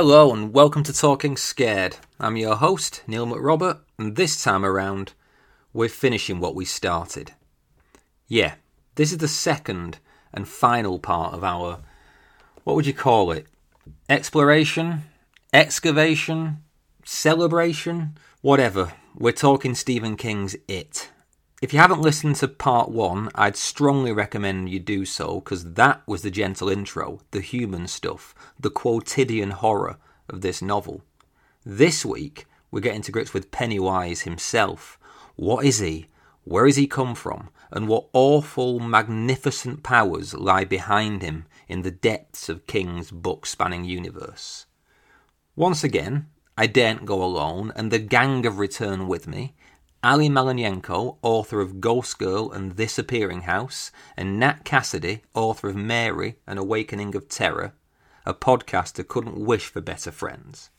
Hello and welcome to Talking Scared. I'm your host, Neil McRobert, and this time around, we're finishing what we started. Yeah, this is the second and final part of our, what would you call it? Exploration? Excavation? Celebration? Whatever. We're talking Stephen King's It. If you haven't listened to part one, I'd strongly recommend you do so because that was the gentle intro, the human stuff, the quotidian horror of this novel. This week, we're getting to grips with Pennywise himself. What is he? Where has he come from? And what awful, magnificent powers lie behind him in the depths of King's book spanning universe? Once again, I daren't go alone, and the gang have returned with me. Ally Malinenko, author of Ghost Girl and This Appearing House, and Nat Cassidy, author of Mary, An Awakening of Terror, a podcaster couldn't wish for better friends.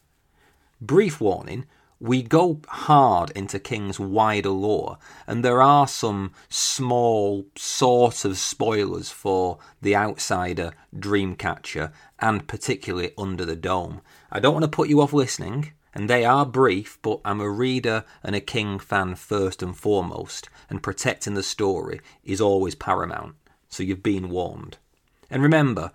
Brief warning we go hard into King's wider lore, and there are some small sort of spoilers for The Outsider, Dreamcatcher, and particularly Under the Dome. I don't want to put you off listening, and they are brief, but I'm a reader and a King fan first and foremost, and protecting the story is always paramount, so you've been warned. And remember,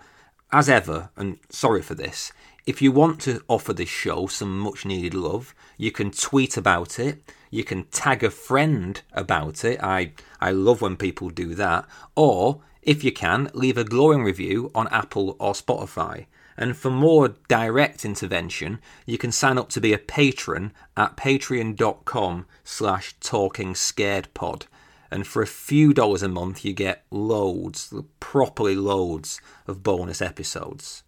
as ever, and sorry for this, if you want to offer this show some much needed love, you can tweet about it, you can tag a friend about it. I, I love when people do that. Or, if you can, leave a glowing review on Apple or Spotify. And for more direct intervention, you can sign up to be a patron at patreon.com slash talkingscaredpod. And for a few dollars a month, you get loads, properly loads of bonus episodes.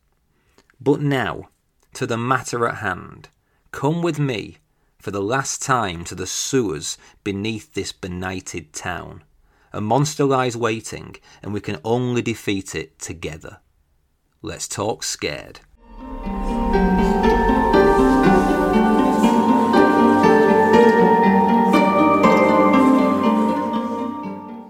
But now, to the matter at hand. Come with me for the last time to the sewers beneath this benighted town. A monster lies waiting, and we can only defeat it together. Let's talk scared.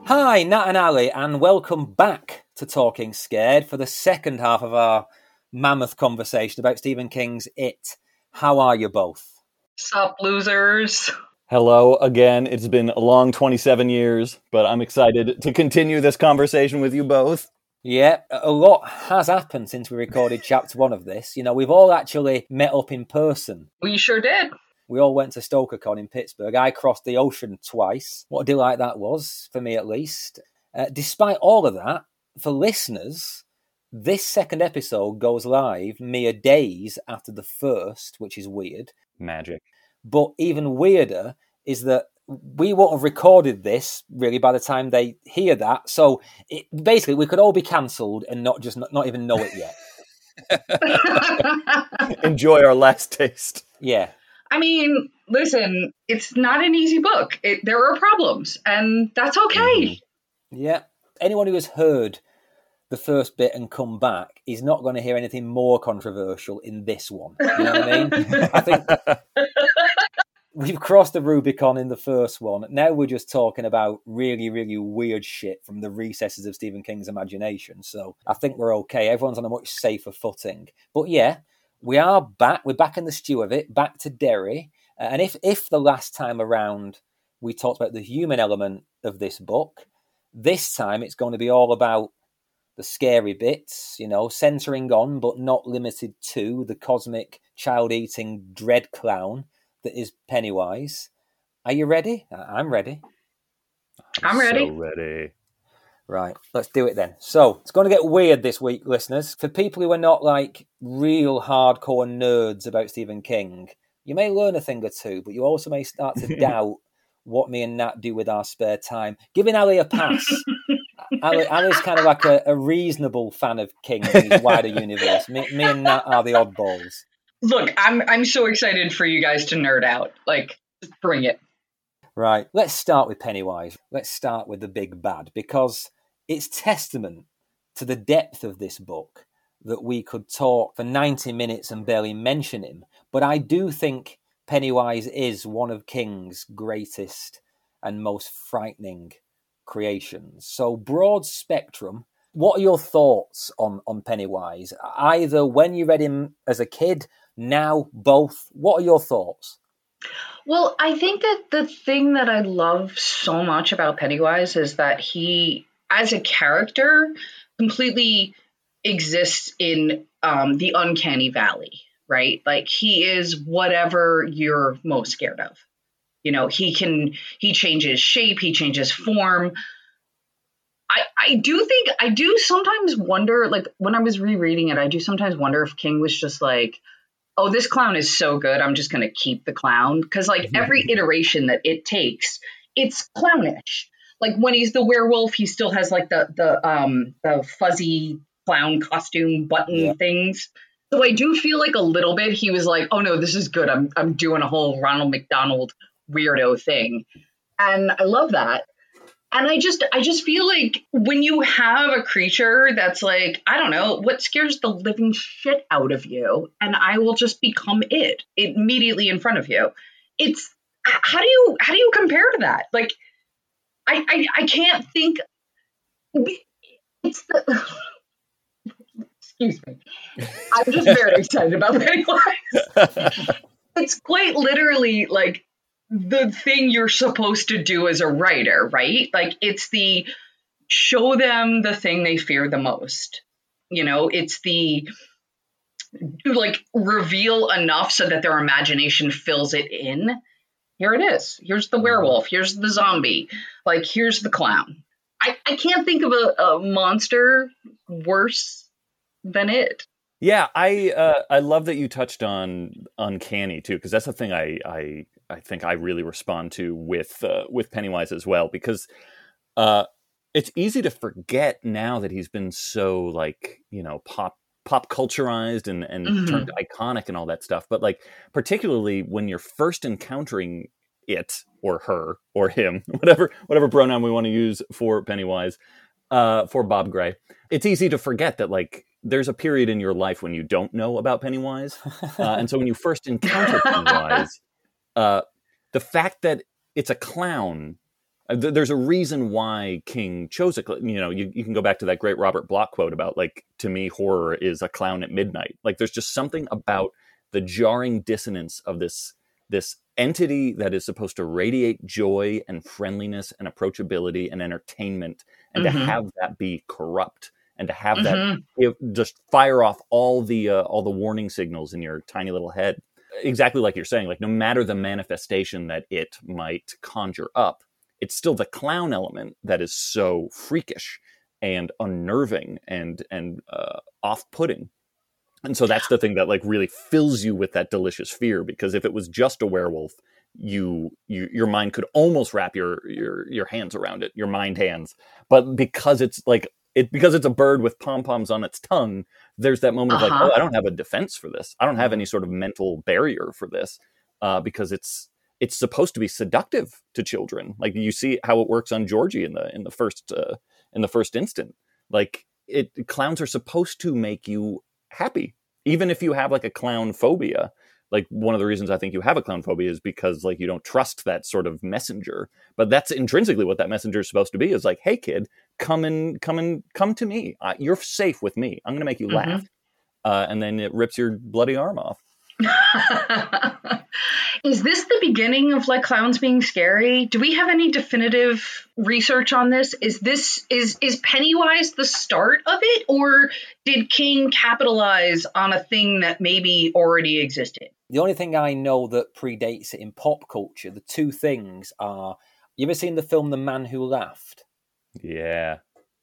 Hi, Nat and Ally, and welcome back to Talking Scared for the second half of our mammoth conversation about Stephen King's It. How are you both? Sup, losers? Hello again. It's been a long 27 years, but I'm excited to continue this conversation with you both. Yeah, a lot has happened since we recorded chapter one of this. You know, we've all actually met up in person. We sure did. We all went to StokerCon in Pittsburgh. I crossed the ocean twice. What a delight that was, for me at least. Uh, despite all of that, for listeners, this second episode goes live mere days after the first, which is weird. Magic. But even weirder is that we won't have recorded this really by the time they hear that. So it, basically, we could all be cancelled and not just not, not even know it yet. Enjoy our last taste. Yeah. I mean, listen, it's not an easy book. It, there are problems, and that's okay. Mm-hmm. Yeah. Anyone who has heard the first bit and come back is not going to hear anything more controversial in this one. You know what I mean? I think we've crossed the Rubicon in the first one. Now we're just talking about really, really weird shit from the recesses of Stephen King's imagination. So I think we're okay. Everyone's on a much safer footing. But yeah, we are back. We're back in the stew of it, back to Derry. Uh, and if, if the last time around we talked about the human element of this book, this time it's going to be all about the scary bits, you know, centering on but not limited to the cosmic child eating dread clown that is Pennywise. Are you ready? I'm ready. I'm ready. So ready. Right, let's do it then. So it's going to get weird this week, listeners. For people who are not like real hardcore nerds about Stephen King, you may learn a thing or two, but you also may start to doubt what me and Nat do with our spare time. Giving Ally a pass. Ally, Ally's kind of like a, a reasonable fan of King and his wider universe. Me, me and Nat are the oddballs. Look, I'm I'm so excited for you guys to nerd out. Like, bring it. Right. Let's start with Pennywise. Let's start with the big bad because it's testament to the depth of this book that we could talk for 90 minutes and barely mention him. But I do think Pennywise is one of King's greatest and most frightening creations. So, broad spectrum. What are your thoughts on, on Pennywise? Either when you read him as a kid, now both. What are your thoughts? Well, I think that the thing that I love so much about Pennywise is that he, as a character, completely exists in um, the uncanny valley, right? Like he is whatever you're most scared of. You know, he can he changes shape, he changes form. I I do think I do sometimes wonder, like when I was rereading it, I do sometimes wonder if King was just like, oh, this clown is so good, I'm just gonna keep the clown. Cause like every iteration that it takes, it's clownish. Like when he's the werewolf, he still has like the the um the fuzzy clown costume button yeah. things. So I do feel like a little bit he was like, oh no, this is good. I'm I'm doing a whole Ronald McDonald weirdo thing. And I love that. And I just I just feel like when you have a creature that's like, I don't know, what scares the living shit out of you, and I will just become it immediately in front of you. It's how do you how do you compare to that? Like I I, I can't think it's the Excuse me. I'm just very excited about Pennywise. it's quite literally like the thing you're supposed to do as a writer, right? Like it's the show them the thing they fear the most. You know, it's the like reveal enough so that their imagination fills it in. Here it is. Here's the werewolf. Here's the zombie. Like here's the clown. I, I can't think of a, a monster worse than it. Yeah, I uh, I love that you touched on uncanny too, because that's the thing I, I I think I really respond to with uh, with Pennywise as well, because uh, it's easy to forget now that he's been so like you know pop pop culturized and and mm-hmm. turned iconic and all that stuff. But like particularly when you're first encountering it or her or him, whatever whatever pronoun we want to use for Pennywise, uh, for Bob Gray, it's easy to forget that like there's a period in your life when you don't know about Pennywise, uh, and so when you first encounter Pennywise, uh, the fact that it's a clown. Uh, th- there's a reason why King chose it. You know, you, you can go back to that great Robert Bloch quote about like, to me, horror is a clown at midnight. Like, there's just something about the jarring dissonance of this this entity that is supposed to radiate joy and friendliness and approachability and entertainment, and mm-hmm. to have that be corrupt and to have mm-hmm. that just fire off all the uh, all the warning signals in your tiny little head exactly like you're saying like no matter the manifestation that it might conjure up it's still the clown element that is so freakish and unnerving and and uh, off-putting and so that's the thing that like really fills you with that delicious fear because if it was just a werewolf you, you your mind could almost wrap your your your hands around it your mind hands but because it's like it because it's a bird with pom poms on its tongue. There's that moment uh-huh. of like, uh-huh. oh, I don't have a defense for this. I don't have any sort of mental barrier for this uh, because it's it's supposed to be seductive to children. Like you see how it works on Georgie in the in the first uh, in the first instant. Like it clowns are supposed to make you happy, even if you have like a clown phobia like one of the reasons I think you have a clown phobia is because like you don't trust that sort of messenger. But that's intrinsically what that messenger is supposed to be. Is like, hey kid, come and come and come to me. Uh, you're safe with me. I'm going to make you mm-hmm. laugh. Uh, and then it rips your bloody arm off. Is this the beginning of like clowns being scary? Do we have any definitive research on this? Is this is is Pennywise the start of it or did King capitalize on a thing that maybe already existed? The only thing I know that predates it in pop culture, the two things are you ever seen the film The Man Who Laughed? Yeah.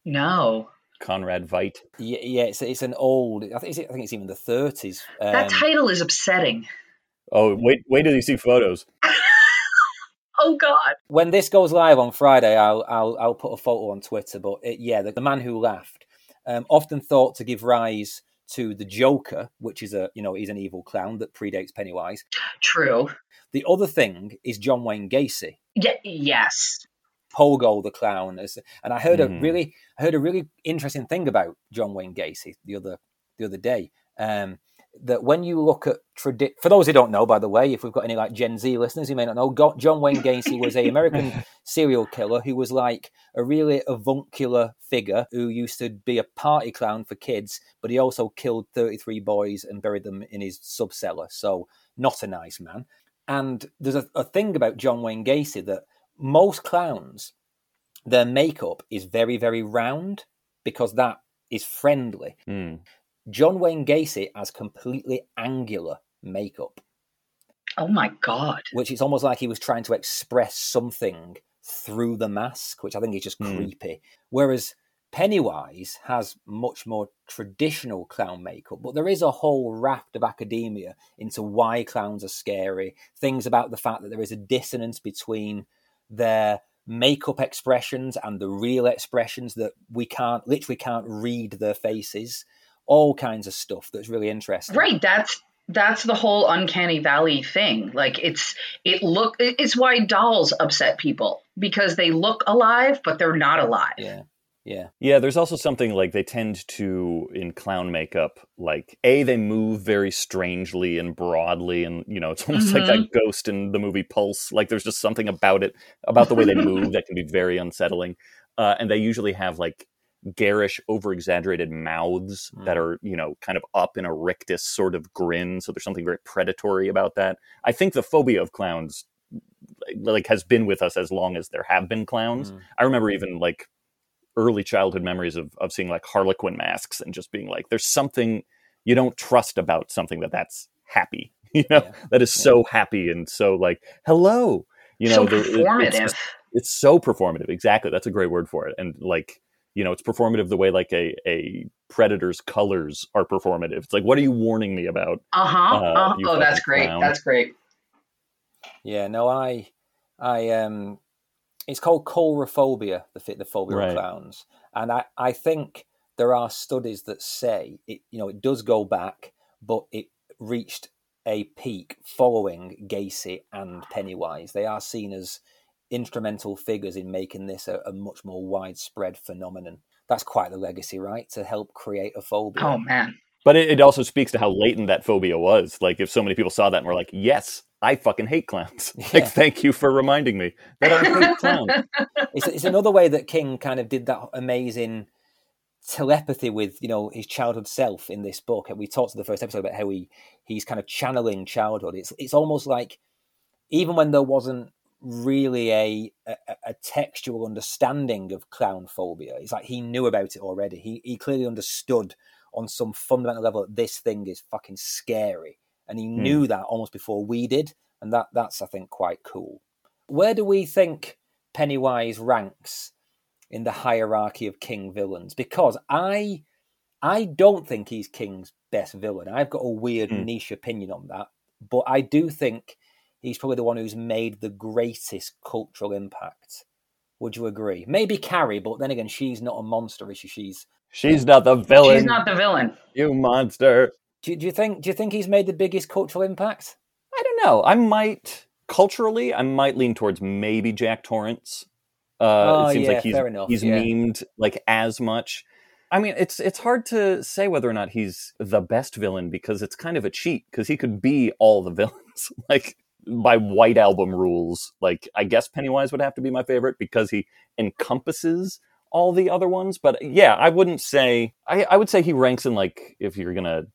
No. Conrad Veidt. Yeah, yeah it's, it's an old. I think, it's, I think it's even the 30s. Um, that title is upsetting. Oh, wait, wait till you see photos. oh God! When this goes live on Friday, I'll I'll, I'll put a photo on Twitter. But it, yeah, the, the, man who laughed, um, often thought to give rise to the Joker, which is a you know he's an evil clown that predates Pennywise. True. The other thing is John Wayne Gacy. Yeah. Yes. Pogo the clown, and I heard mm. a really I heard a really interesting thing about John Wayne Gacy the other the other day. Um, that when you look at tradi- for those who don't know, by the way, if we've got any like Gen Z listeners who may not know, John Wayne Gacy was a American serial killer who was like a really avuncular figure who used to be a party clown for kids, but he also killed 33 boys and buried them in his sub cellar. So, not a nice man. And there's a, a thing about John Wayne Gacy that most clowns, their makeup is very, very round because that is friendly. Mm. John Wayne Gacy has completely angular makeup. Oh my god! Which is almost like he was trying to express something through the mask, which I think is just Mm. creepy. Whereas Pennywise has much more traditional clown makeup, but there is a whole raft of academia into why clowns are scary, things about the fact that there is a dissonance between their makeup expressions and the real expressions that we can't literally can't read their faces all kinds of stuff that's really interesting Right. That's that's the whole uncanny valley thing. Like it's it look it's why dolls upset people because they look alive but they're not alive. yeah yeah Yeah, there's also something like they tend to in clown makeup, like a they move very strangely and broadly, and you know it's almost like that ghost in the movie Pulse. Like there's just something about it, about the way they move that can be very unsettling. Uh, and they usually have like garish, over exaggerated mouths that are you know kind of up in a rictus sort of grin. So there's something very predatory about that. I think the phobia of clowns like has been with us as long as there have been clowns. Mm. I remember even like early childhood memories of, of seeing like harlequin masks and just being like there's something you don't trust about something that that's happy you know Yeah. that is so happy and so like hello you know so there- it- it's, just- it's so performative exactly that's a great word for it and like you know it's performative the way like a, a predator's colors are performative it's like what are you warning me about uh-huh. uh, uh-huh. Oh, that's great. clown. That's great. Yeah, no, I, I, um, it's called coulrophobia, the fit the phobia Right. of clowns, and I, I think there are studies that say it, you know, it does go back, but it reached a peak following Gacy and Pennywise. They are seen as instrumental figures in making this a, a much more widespread phenomenon. That's quite the legacy, right? To help create a phobia. Oh man. but it, it also speaks to how latent that phobia was like if so many people saw that and were like yes i fucking hate clowns Yeah. like thank you for reminding me that i hate clowns it's, it's another way that King kind of did that amazing telepathy with you know his childhood self in this book. And we talked in the first episode about how he he's kind of channeling childhood. It's it's almost like even when there wasn't really a, a a textual understanding of clown phobia, it's like he knew about it already. He he clearly understood on some fundamental level that this thing is fucking scary, and he knew that almost before we did, and that that's I think quite cool. Where do we think Pennywise ranks in the hierarchy of King villains? Because I I don't think he's King's best villain. I've got a weird Hmm. niche opinion on that, but I do think he's probably the one who's made the greatest cultural impact. Would you agree? Maybe Carrie, but then again, she's not a monster, is she? She's. she's not the villain She's not the villain. you monster Do you, do you think? Do you think he's made the biggest cultural impact? i don't know i might culturally i might lean towards maybe jack torrance uh Oh, it seems yeah, like he's enough, he's yeah. memed like as much I mean, it's it's hard to say whether or not he's the best villain because it's kind of a cheat because he could be all the villains. like by White Album rules, like I guess Pennywise would have to be my favorite because he encompasses all the other ones. But yeah, I wouldn't say I, I would say he ranks in like if you're gonna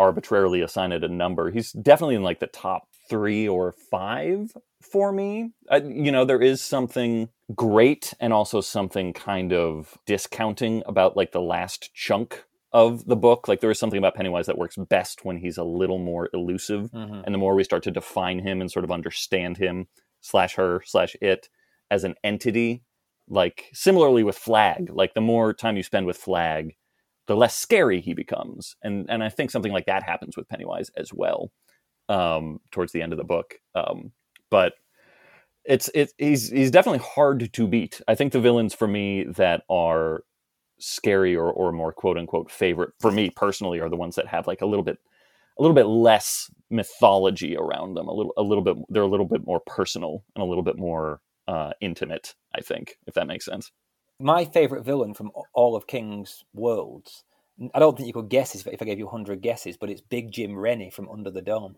arbitrarily assign it a number, he's definitely in like the top three or five for me. Uh, you know, there is something great and also something kind of discounting about like the last chunk of the book. Like there is something about Pennywise that works best when he's a little more elusive, Mm-hmm. and the more we start to define him and sort of understand him slash her slash it as an entity. Like similarly with Flag, like the more time you spend with Flag, the less scary he becomes, and and I think something like that happens with Pennywise as well, um, towards the end of the book. Um, but it's it he's he's definitely hard to beat. I think the villains for me that are scary or or more quote unquote favorite for me personally are the ones that have like a little bit a little bit less mythology around them. A little a little bit they're a little bit more personal and a little bit more uh, intimate. I think if that makes sense. My favorite villain from all of King's worlds. I don't think you could guess this if I gave you hundred guesses, but it's Big Jim Rennie from Under the Dome.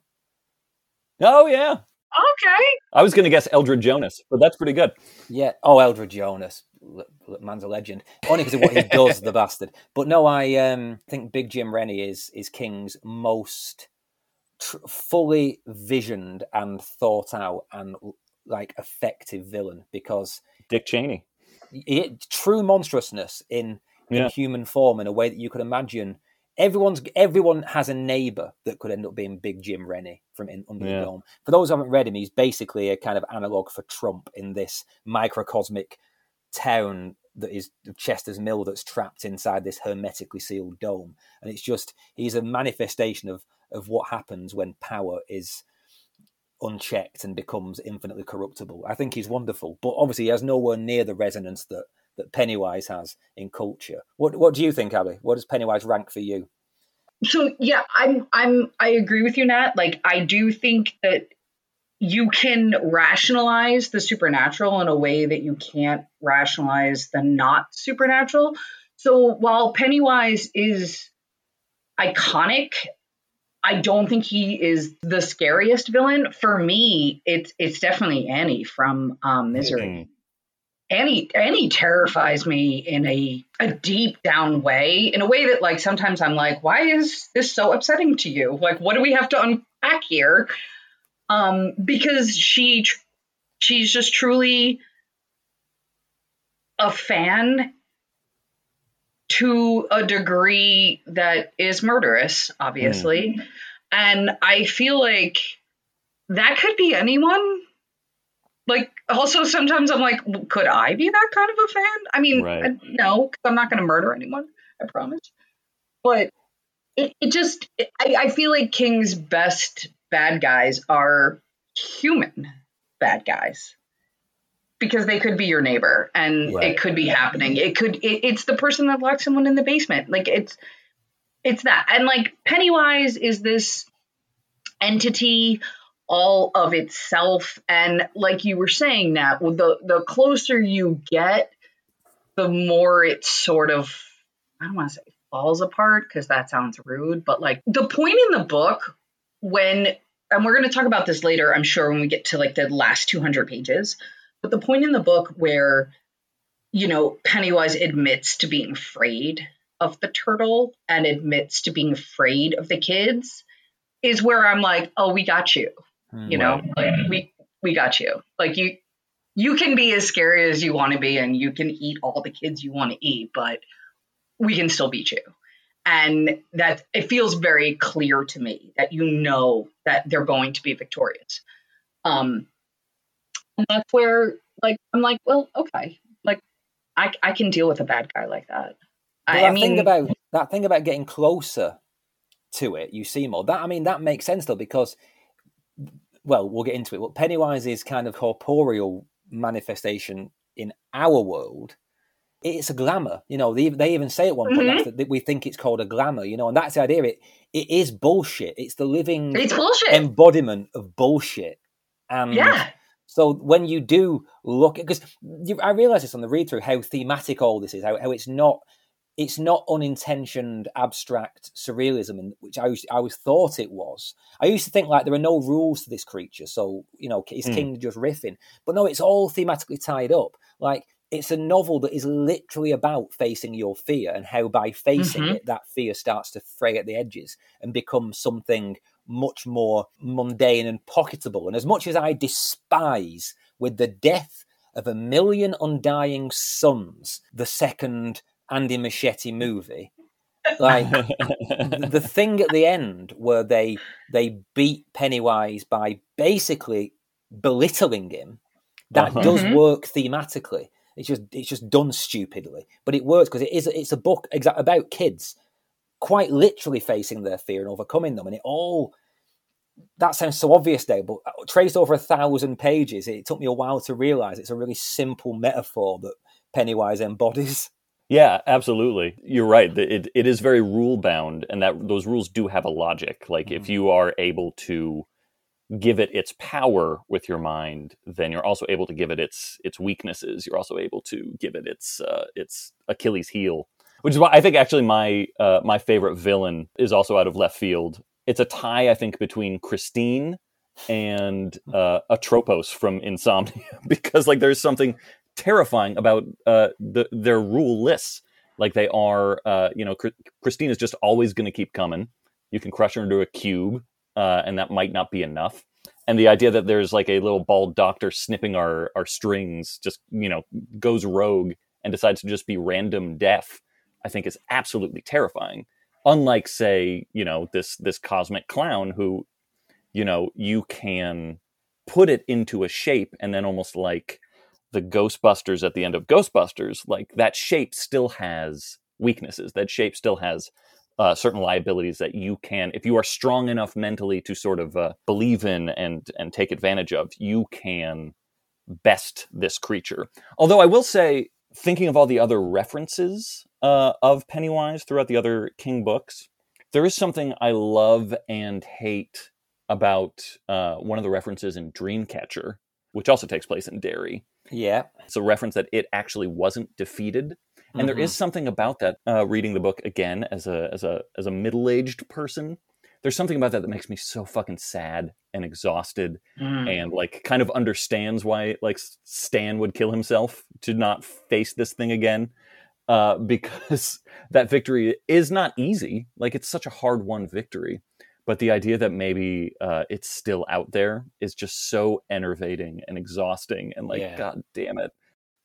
Oh yeah, Okay. I was going to guess Eldred Jonas, but that's pretty good. Yeah. Oh, Eldred Jonas, man's a legend. Only because of what he does, the bastard. But no, I um, think Big Jim Rennie is is King's most tr- fully visioned and thought out and like effective villain because Dick Cheney, it, true monstrousness in, in human form in a way that you could imagine. Everyone's everyone has a neighbor that could end up being Big Jim Rennie from in, Under Yeah. the Dome. For those who haven't read him, he's basically a kind of analog for Trump in this microcosmic town that is Chester's Mill that's trapped inside this hermetically sealed dome. And it's just he's a manifestation of of what happens when power is unchecked and becomes infinitely corruptible. I think he's wonderful, but obviously he has nowhere near the resonance that that Pennywise has in culture. What what do you think, Abby? What does Pennywise rank for you? So yeah, I'm I'm I agree with you, Nat. Like I do think that you can rationalize the supernatural in a way that you can't rationalize the not supernatural. So while Pennywise is iconic, I don't think he is the scariest villain. For me, it's it's definitely Annie from um, Misery. Mm. Annie Annie terrifies me in a a deep down way, in a way that like sometimes I'm like, why is this so upsetting to you? Like, what do we have to unpack here? Um, because she tr- she's just truly a fan to a degree that is murderous, obviously. Mm. And I feel like that could be anyone. Like, also sometimes I'm like, could I be that kind of a fan? I mean, Right. I- no, 'cause I'm not going to murder anyone. I promise. But it, it just, it, I, I feel like King's best bad guys are human bad guys because they could be your neighbor and Right. it could be happening. It could, it, it's the person that locked someone in the basement. Like, it's, it's that. And like Pennywise is this entity all of itself. And like you were saying, Nat, the the closer you get, the more it sort of I don't want to say falls apart because that sounds rude, but like the point in the book when and we're going to talk about this later, I'm sure when we get to like the last 200 pages, but the point in the book where you know Pennywise admits to being afraid of the turtle and admits to being afraid of the kids is where I'm like, "Oh, we got you." you know like we we got you. Like you you can be as scary as you want to be and you can eat all the kids you want to eat but we can still beat you. And that it feels very clear to me that you know that they're going to be victorious. Um and that's where like i'm like well okay like i i can deal with a bad guy like that But I, that mean thing about that thing about getting closer to it, you see more. That I mean, that makes sense though because, well, we'll get into it. But Pennywise's kind of corporeal manifestation in our world, it's a glamour. You know, they, they even say at one point Mhm. that's that we think it's called a glamour. You know, and that's the idea. It it is bullshit. It's the living it's bullshit embodiment of bullshit. And yeah so when you do look, because I realize this on the read through how thematic all this is, how, how it's not it's not unintentioned abstract surrealism, in, which I was, I always thought it was. I used to think like there are no rules to this creature, so you know is Hmm. King just riffing? But no, it's all thematically tied up. Like it's a novel that is literally about facing your fear and how by facing Mhm. it, that fear starts to fray at the edges and become something much more mundane and pocketable. And as much as I despise with the death of a million undying suns, the second Andy Muschietti movie, like the, thing at the end where they they beat Pennywise by basically belittling him, that Uh-huh. does Mhm. work thematically. It's just it's just done stupidly, but it works because it is it's a book exa- about kids quite literally facing their fear and overcoming them, and it all that sounds so obvious now, but uh, traced over a thousand pages, it took me a while to realize it's a really simple metaphor that Pennywise embodies. Yeah, absolutely. You're right. It it is very rule bound, and that those rules do have a logic. Like if Mhm. you are able to give it its power with your mind, then you're also able to give it its its weaknesses. You're also able to give it its uh, its Achilles heel, which is why I think actually my uh, my favorite villain is also out of left field. It's a tie, I think, between Christine and uh, Atropos from Insomnia because like there's something terrifying about uh, the, their rule lists. Like they are, uh, you know, Christine is just always going to keep coming. You can crush her into a cube, uh, and that might not be enough. And the idea that there's like a little bald doctor snipping our our strings, just you know, goes rogue and decides to just be random deaf, I think is absolutely terrifying. Unlike, say, you know, this this cosmic clown who, you know, you can put it into a shape and then almost like the Ghostbusters at the end of Ghostbusters, like that shape still has weaknesses. That shape still has uh, certain liabilities that you can, if you are strong enough mentally to sort of uh, believe in and and take advantage of, you can best this creature. Although I will say, thinking of all the other references uh, of Pennywise throughout the other King books, there is something I love and hate about uh, one of the references in Dreamcatcher, which also takes place in Derry. Yeah. It's a reference that it actually wasn't defeated. And mm-hmm. there is mm-hmm. something about that uh, reading the book again as a as a as a middle-aged person. There's something about that that makes me so fucking sad and exhausted mm. and like kind of understands why like Stan would kill himself to not face this thing again. Uh, because that victory is not easy. Like it's such a hard won victory but the idea that maybe uh, it's still out there is just so enervating and exhausting and like yeah. god damn it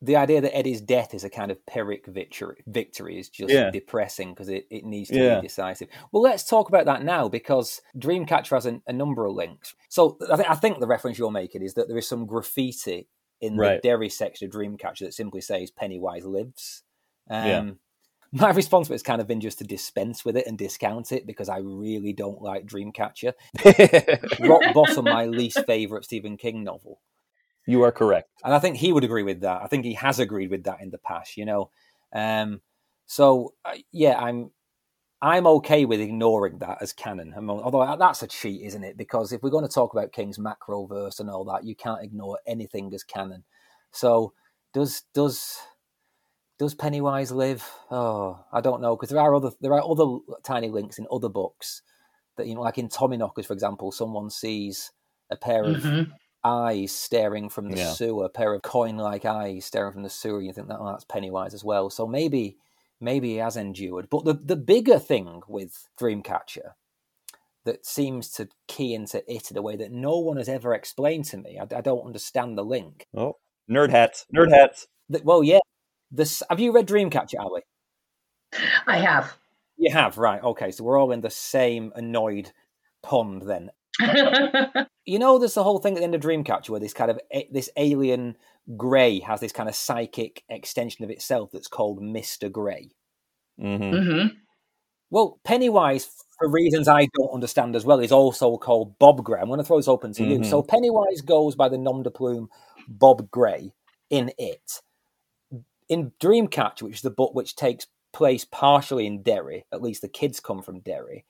the idea that eddie's death is a kind of pyrrhic victory victory is just yeah. depressing because it, it needs to yeah. be decisive well let's talk about that now because dreamcatcher has a, a number of links so I, th- I, think the reference you're making is that there is some graffiti in right. the derry section of dreamcatcher that simply says pennywise lives um, my response has kind of been just to dispense with it and discount it because I really don't like Dreamcatcher. Rock bottom, my least favorite Stephen King novel. You are correct, and I think he would agree with that. I think he has agreed with that in the past. You know, um, so uh, yeah, I'm I'm okay with ignoring that as canon. I mean, although uh, that's a cheat, isn't it? Because if we're going to talk about King's macro verse and all that, you can't ignore anything as canon. So does does does Pennywise live? Oh, I don't know because there are other there are other tiny links in other books that you know, like in Tommyknockers, for example, someone sees a pair of mm-hmm. Eyes staring from the yeah. sewer, a pair of coin-like eyes staring from the sewer. You think that oh, that's Pennywise as well. So maybe maybe he has endured. But the the bigger thing with Dreamcatcher that seems to key into it in a way that no one has ever explained to me. I, I don't understand the link. Oh, nerd hats, nerd hats. The, well, yeah, this have you read Dreamcatcher, Ally? I have. You have, right? Okay, so we're all in the same annoyed pond then. you know, there's the whole thing at the end of Dreamcatcher where this kind of this alien Grey has this kind of psychic extension of itself that's called Mister Grey. Mm-hmm. Mm-hmm. Well, Pennywise, for reasons I don't understand as well, is also called Bob Grey. I'm going to throw this open to mm-hmm. you. So Pennywise goes by the nom de plume Bob Grey in it in Dreamcatcher, which is the book which takes place partially in Derry, at least the kids come from Derry,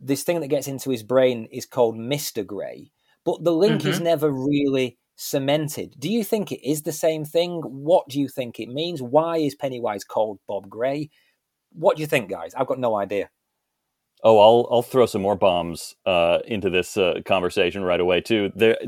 this thing that gets into his brain is called Mr. Grey, but the link mm-hmm. is never really cemented. Do you think it is the same thing? What do you think it means? Why is Pennywise called Bob Grey? What do you think, guys? I've got no idea. Oh, I'll I'll throw some more bombs uh, into this uh, conversation right away too. There,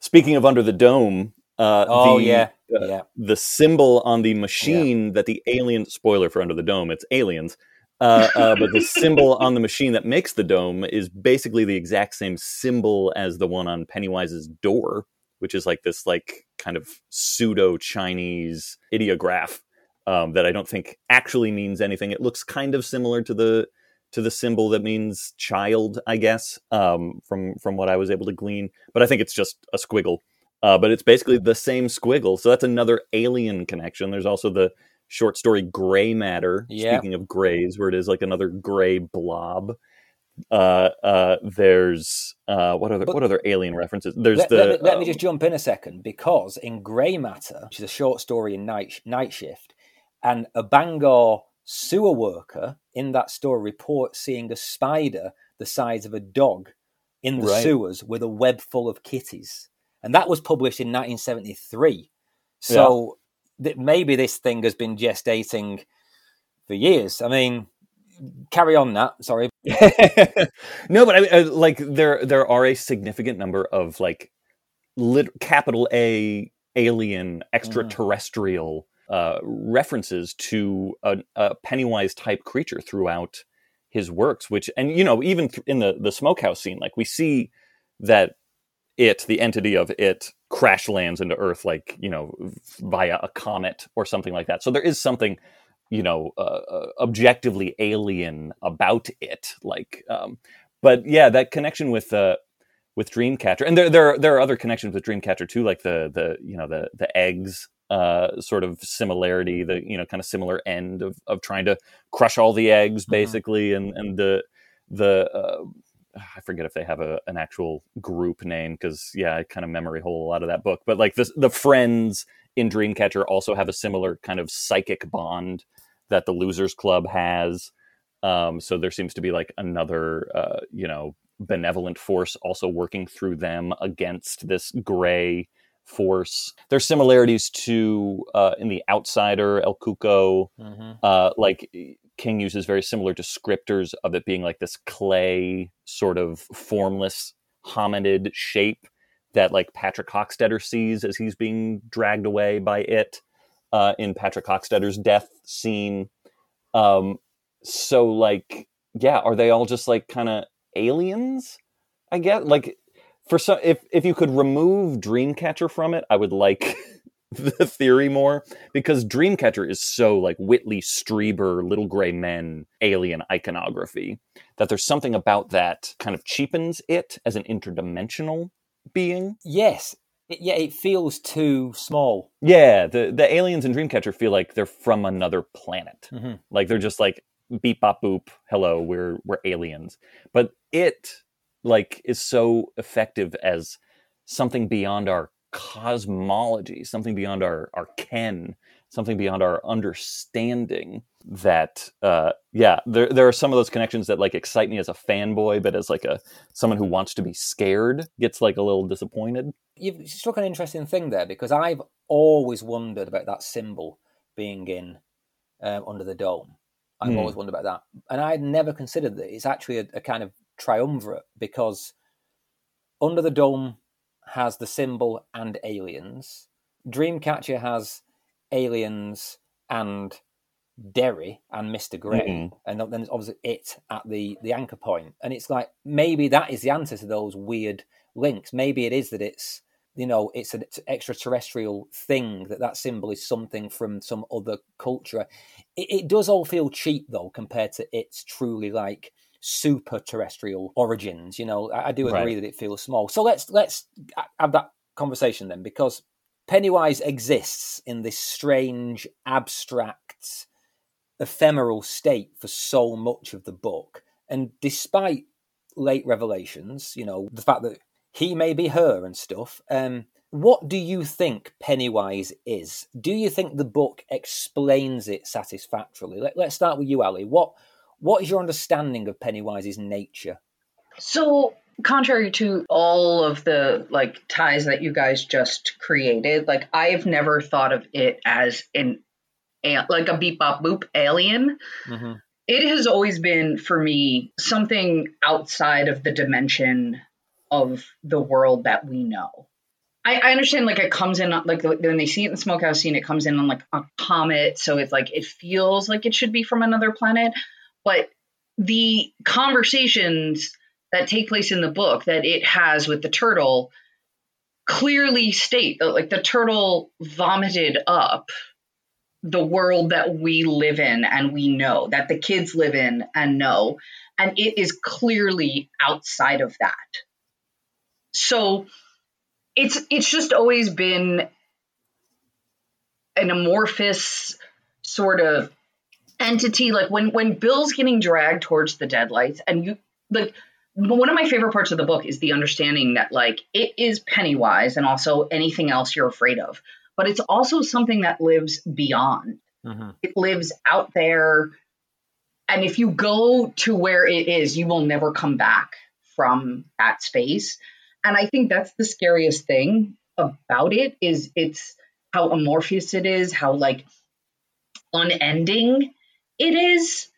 speaking of Under the Dome, uh, oh the, yeah, uh, yeah. The symbol on the machine yeah. that the alien spoiler for Under the Dome, it's aliens. Uh, uh, but the symbol on the machine that makes the dome is basically the exact same symbol as the one on Pennywise's door, which is like this like kind of pseudo Chinese ideograph um, that I don't think actually means anything. It looks kind of similar to the to the symbol that means child, I guess, um, from from what I was able to glean. But I think it's just a squiggle. Uh, but it's basically the same squiggle. So that's another alien connection. There's also the short story Gray Matter. Speaking of grays, where it is like another gray blob. Uh, uh, there's uh, what other but what other alien references? There's let, the. Let me, let me, just jump in a second because in Gray Matter, which is a short story in Night Night Shift, and a Bangor sewer worker in that story reports seeing a spider the size of a dog in the right. sewers with a web full of kitties and that was published in 1973. So yeah. th- maybe this thing has been gestating for years. I mean, carry on that. Sorry. no, but I, I, like there there are a significant number of like lit, capital A alien extraterrestrial mm. uh, references to a, a Pennywise type creature throughout his works. Which and you know even in the the smokehouse scene, like we see that it the entity of it crash lands into Earth like you know via a comet or something like that. So there is something you know uh, uh, objectively alien about it like um, but yeah that connection with uh with dreamcatcher and there there are, there are other connections with dreamcatcher too like the the you know the the eggs uh sort of similarity the you know kind of similar end of of trying to crush all the eggs mm-hmm. basically mm-hmm. and and the the uh, I forget if they have a, an actual group name because yeah, I kind of memory hole a lot of that book. But like the the friends in Dreamcatcher also have a similar kind of psychic bond that the Losers Club has. Um, so there seems to be like another, uh, you know, benevolent force also working through them against this gray force. There's similarities to uh, in the Outsider, El Cuco. Mm-hmm. Uh, like King uses very similar descriptors of it being like this clay sort of formless hominid shape that like Patrick Hockstetter sees as he's being dragged away by it uh, in Patrick Hockstetter's death scene. Um, so like, yeah, are they all just like kind of aliens? I get like for some if if you could remove Dreamcatcher from it, I would like the theory more because Dreamcatcher is so like Whitley Strieber, Little Gray Men, alien iconography that there's something about that kind of cheapens it as an interdimensional being. Yes, it, yeah, it feels too small. Yeah, the the aliens in Dreamcatcher feel like they're from another planet. Mm-hmm. Like they're just like beep bop boop, hello, we're we're aliens. But it like is so effective as something beyond our cosmology, something beyond our our ken, something beyond our understanding that uh yeah there there are some of those connections that like excite me as a fanboy but as like a someone who wants to be scared gets like a little disappointed. You've struck an interesting thing there because i've always wondered about that symbol being in um, under the dome. I've mm. always wondered about that. And i'd never considered that. It's actually a, a kind of triumvirate because under the dome has the symbol and aliens dreamcatcher has aliens and Derry and Mr. Gray, mm-hmm. and then there's obviously it at the the anchor point. point, and it's like maybe that is the answer to those weird links. Maybe it is that it's you know it's an extraterrestrial thing that that symbol is something from some other culture. It, it does all feel cheap though compared to its truly like super terrestrial origins. You know, I, I do agree right. that it feels small. So let's let's have that conversation then because Pennywise exists in this strange, abstract ephemeral state for so much of the book. And despite late revelations, you know, the fact that he may be her and stuff, um, what do you think Pennywise is? Do you think the book explains it satisfactorily? Let, us start with you, Ally. What what is your understanding of Pennywise's nature? So, contrary to all of the like ties that you guys just created, like I've never thought of it as an like a beep bop boop alien. Mm-hmm. It has always been for me something outside of the dimension of the world that we know. I, I understand like it comes in like when they see it in the smokehouse scene, it comes in on like a comet, so it's like it feels like it should be from another planet. But the conversations that take place in the book that it has with the turtle clearly state that like the turtle vomited up the world that we live in and we know that the kids live in and know and it is clearly outside of that. So it's it's just always been an amorphous sort of entity like when when bill's getting dragged towards the deadlights and you like one of my favorite parts of the book is the understanding that like it is pennywise and also anything else you're afraid of but it's also something that lives beyond. Mm-hmm. It lives out there. And if you go to where it is, you will never come back from that space. And I think that's the scariest thing about it is it's how amorphous it is, how like unending it is.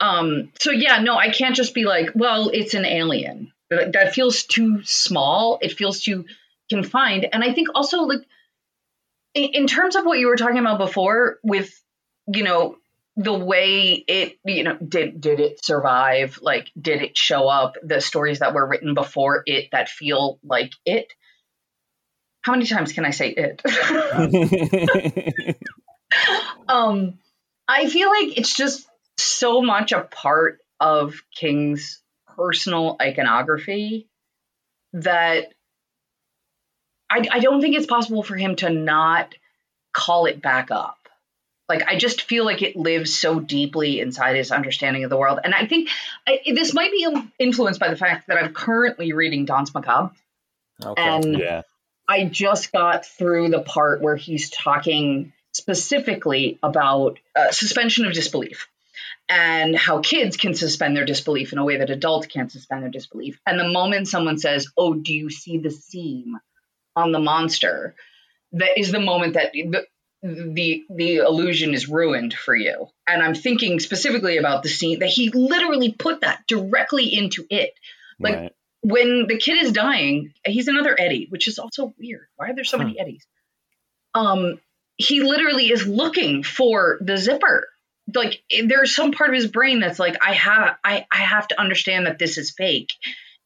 Um, so yeah, no, I can't just be like, well, it's an alien. That feels too small. It feels too confined. And I think also like in, terms of what you were talking about before with, you know, the way it you know did did it survive like did it show up the stories that were written before it that feel like it how many times can i say it um i feel like it's just so much a part of king's personal iconography that I, I don't think it's possible for him to not call it back up. Like I just feel like it lives so deeply inside his understanding of the world, and I think I, this might be influenced by the fact that I'm currently reading Danse Macabre, okay. and yeah. I just got through the part where he's talking specifically about uh, suspension of disbelief and how kids can suspend their disbelief in a way that adults can't suspend their disbelief. And the moment someone says, "Oh, do you see the seam on the monster?" that is the moment that the the the illusion is ruined for you. And I'm thinking specifically about the scene that he literally put that directly into it. Like right. when the kid is dying, he's another Eddie, which is also weird. Why are there so huh. many Eddies? Um, he literally is looking for the zipper like there's some part of his brain that's like I have I I have to understand that this is fake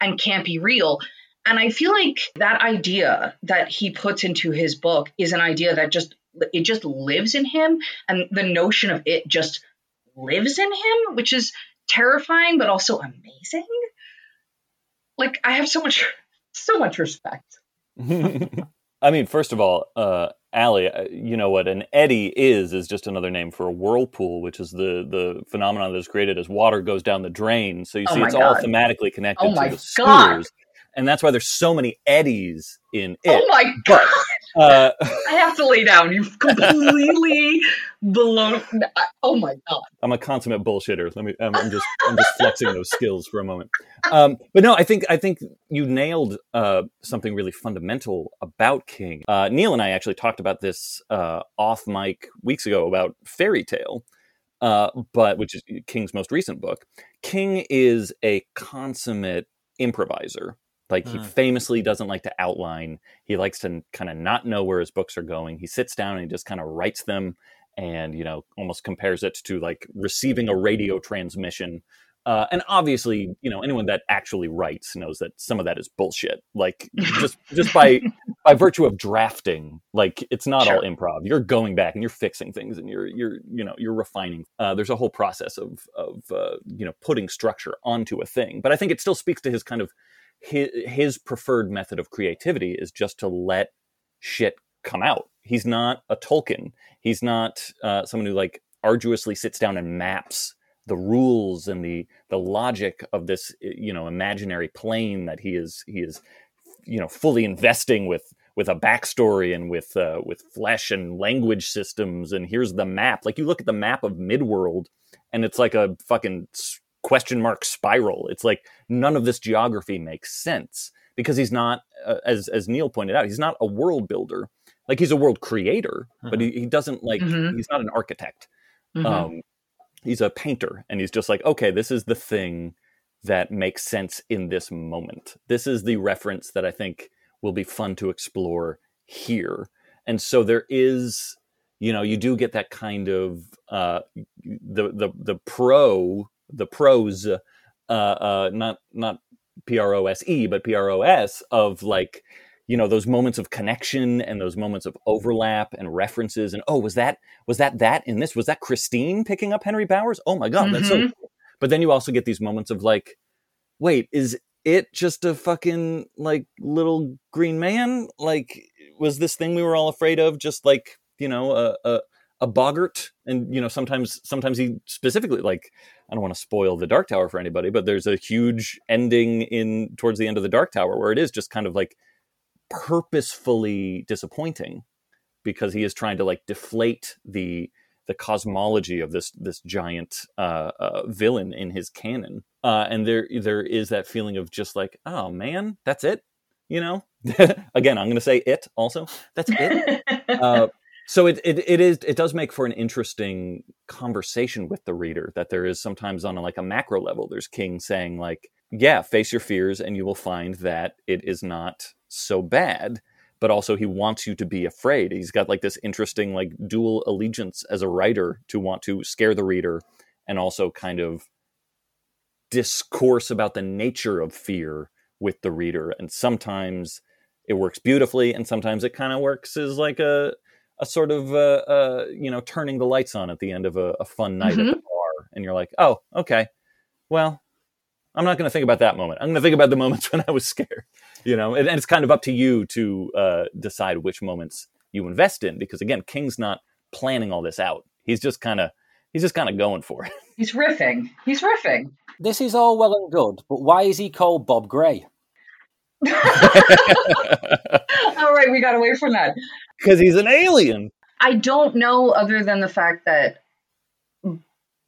and can't be real. And I feel like that idea that he puts into his book is an idea that just it just lives in him and the notion of it just lives in him, which is terrifying but also amazing. Like I have so much so much respect. I mean, first of all, uh, Ally, uh, you know what an eddy is is just another name for a whirlpool, which is the the phenomenon that is created as water goes down the drain. So you oh see, it's God. all thematically connected oh to the sewers, and that's why there's so many eddies in it. Oh my God! But, uh, I have to lay down. You've completely blown. Oh my God! I'm a consummate bullshitter. Let me. I'm, I'm just. I'm just flexing those skills for a moment. Um, but no, I think I think you nailed uh, something really fundamental about King. Uh, Neil and I actually talked about this uh, off mic weeks ago about Fairy Tale. Uh, but which is King's most recent book. King is a consummate improviser. Like he mm. famously doesn't like to outline. He likes to kind of not know where his books are going. He sits down and he just kind of writes them and, you know, almost compares it to like receiving a radio transmission uh, and obviously, you know, anyone that actually writes knows that some of that is bullshit. Like just just by by virtue of drafting, like it's not sure. all improv. You're going back and you're fixing things and you're you're you know you're refining. Uh, there's a whole process of of uh, you know putting structure onto a thing. But I think it still speaks to his kind of his, his preferred method of creativity is just to let shit come out. He's not a Tolkien. He's not uh, someone who like arduously sits down and maps the rules and the the logic of this you know imaginary plane that he is he is you know fully investing with with a backstory and with uh, with flesh and language systems and here's the map like you look at the map of midworld and it's like a fucking question mark spiral. It's like none of this geography makes sense because he's not uh, as as neil pointed out he's not a world builder. Like he's a world creator but he, he doesn't like mm-hmm. he's not an architect. Mm-hmm. um, he's a painter and he's just like okay this is the thing that makes sense in this moment. This is the reference that i think will be fun to explore here. And so there is you know you do get that kind of uh the the the pro the pros uh uh not not p-r-o-s-e but p-r-o-s of like you know those moments of connection and those moments of overlap and references and oh was that was that that in this was that christine picking up henry bowers oh my god mm-hmm. that's so mm-hmm. cool. but then you also get these moments of like wait is it just a fucking like little green man like was this thing we were all afraid of just like you know a, a a boggart and you know sometimes sometimes he specifically like i don't want to spoil the dark tower for anybody but there's a huge ending in towards the end of the dark tower where it is just kind of like purposefully disappointing because he is trying to like deflate the the cosmology of this this giant uh, uh, villain in his canon. Uh, and there there is that feeling of just like, oh man, that's it. You know, again, I'm going to say it also. That's it. So it, it it is it does make for an interesting conversation with the reader that there is sometimes on a, like a macro level there's king saying like yeah face your fears and you will find that it is not so bad but also he wants you to be afraid. He's got like this interesting like dual allegiance as a writer to want to scare the reader and also kind of discourse about the nature of fear with the reader. And sometimes it works beautifully and sometimes it kind of works as like a a sort of uh, uh, you know turning the lights on at the end of a, a fun night mm-hmm. at the bar, and you're like, oh, okay, well, I'm not going to think about that moment. I'm going to think about the moments when I was scared, you know. And, and it's kind of up to you to uh, decide which moments you invest in, because again, King's not planning all this out. He's just kind of he's just kind of going for it. He's riffing. He's riffing. This is all well and good, but why is he called Bob Gray? all right, we got away from that because he's an alien. I don't know, other than the fact that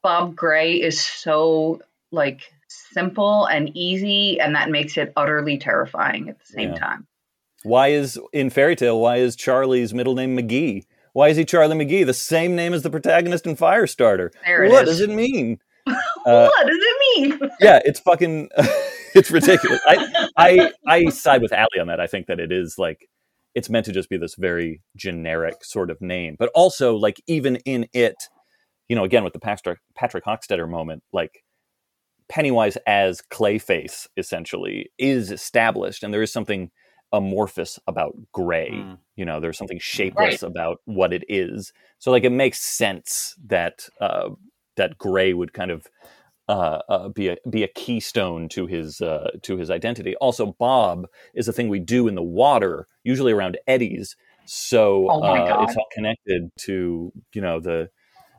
Bob Gray is so like simple and easy, and that makes it utterly terrifying at the same yeah. time. Why is in Fairy Tale? Why is Charlie's middle name McGee? Why is he Charlie McGee? The same name as the protagonist in Firestarter. There it what is. does it mean? uh, what does it mean? yeah, it's fucking. it's ridiculous. I I I side with Ally on that. I think that it is like it's meant to just be this very generic sort of name. But also, like, even in it, you know, again with the Patrick, Patrick Hockstetter moment, like Pennywise as Clayface essentially is established, and there is something amorphous about gray. Mm. You know, there's something shapeless right. about what it is. So, like, it makes sense that uh, that gray would kind of uh, uh, be a be a keystone to his uh, to his identity. Also, Bob is a thing we do in the water, usually around eddies. So oh uh, it's all connected to you know the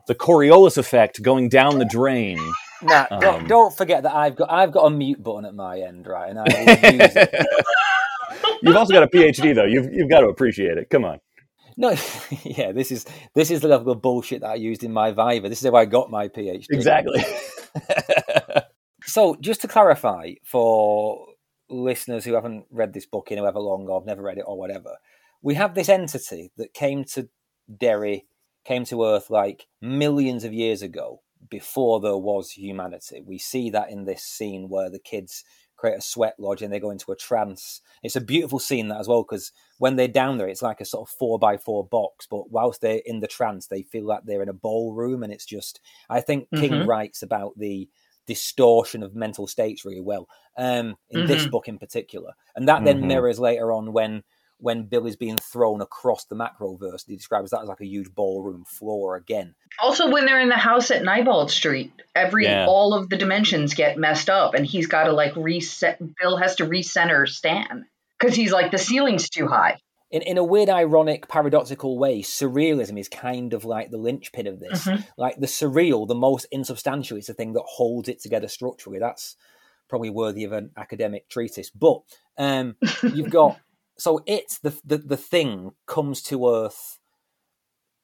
the Coriolis effect going down the drain. Nah, um, don't, don't, forget that I've got I've got a mute button at my end, right? And I use it. You've also got a PhD though. You've you've got to appreciate it. Come on. No, yeah, this is this is the level of bullshit that I used in my Viva. This is how I got my PhD. Exactly. so, just to clarify for listeners who haven't read this book in however long or have never read it or whatever, we have this entity that came to Derry, came to Earth like millions of years ago before there was humanity. We see that in this scene where the kids create a sweat lodge and they go into a trance. It's a beautiful scene that as well because when they're down there, it's like a sort of four by four box. But whilst they're in the trance, they feel like they're in a ballroom, and it's just. I think mm-hmm. King writes about the distortion of mental states really well um, in mm-hmm. this book in particular, and that then mm-hmm. mirrors later on when when Bill is being thrown across the macroverse. He describes that as like a huge ballroom floor again. Also, when they're in the house at Neibolt Street, every yeah. all of the dimensions get messed up, and he's got to like reset. Bill has to recenter Stan because he's like the ceiling's too high. In, in a weird, ironic, paradoxical way, surrealism is kind of like the linchpin of this. Mm-hmm. Like the surreal, the most insubstantial, is the thing that holds it together structurally. That's probably worthy of an academic treatise. But um, you've got so it's the, the the thing comes to Earth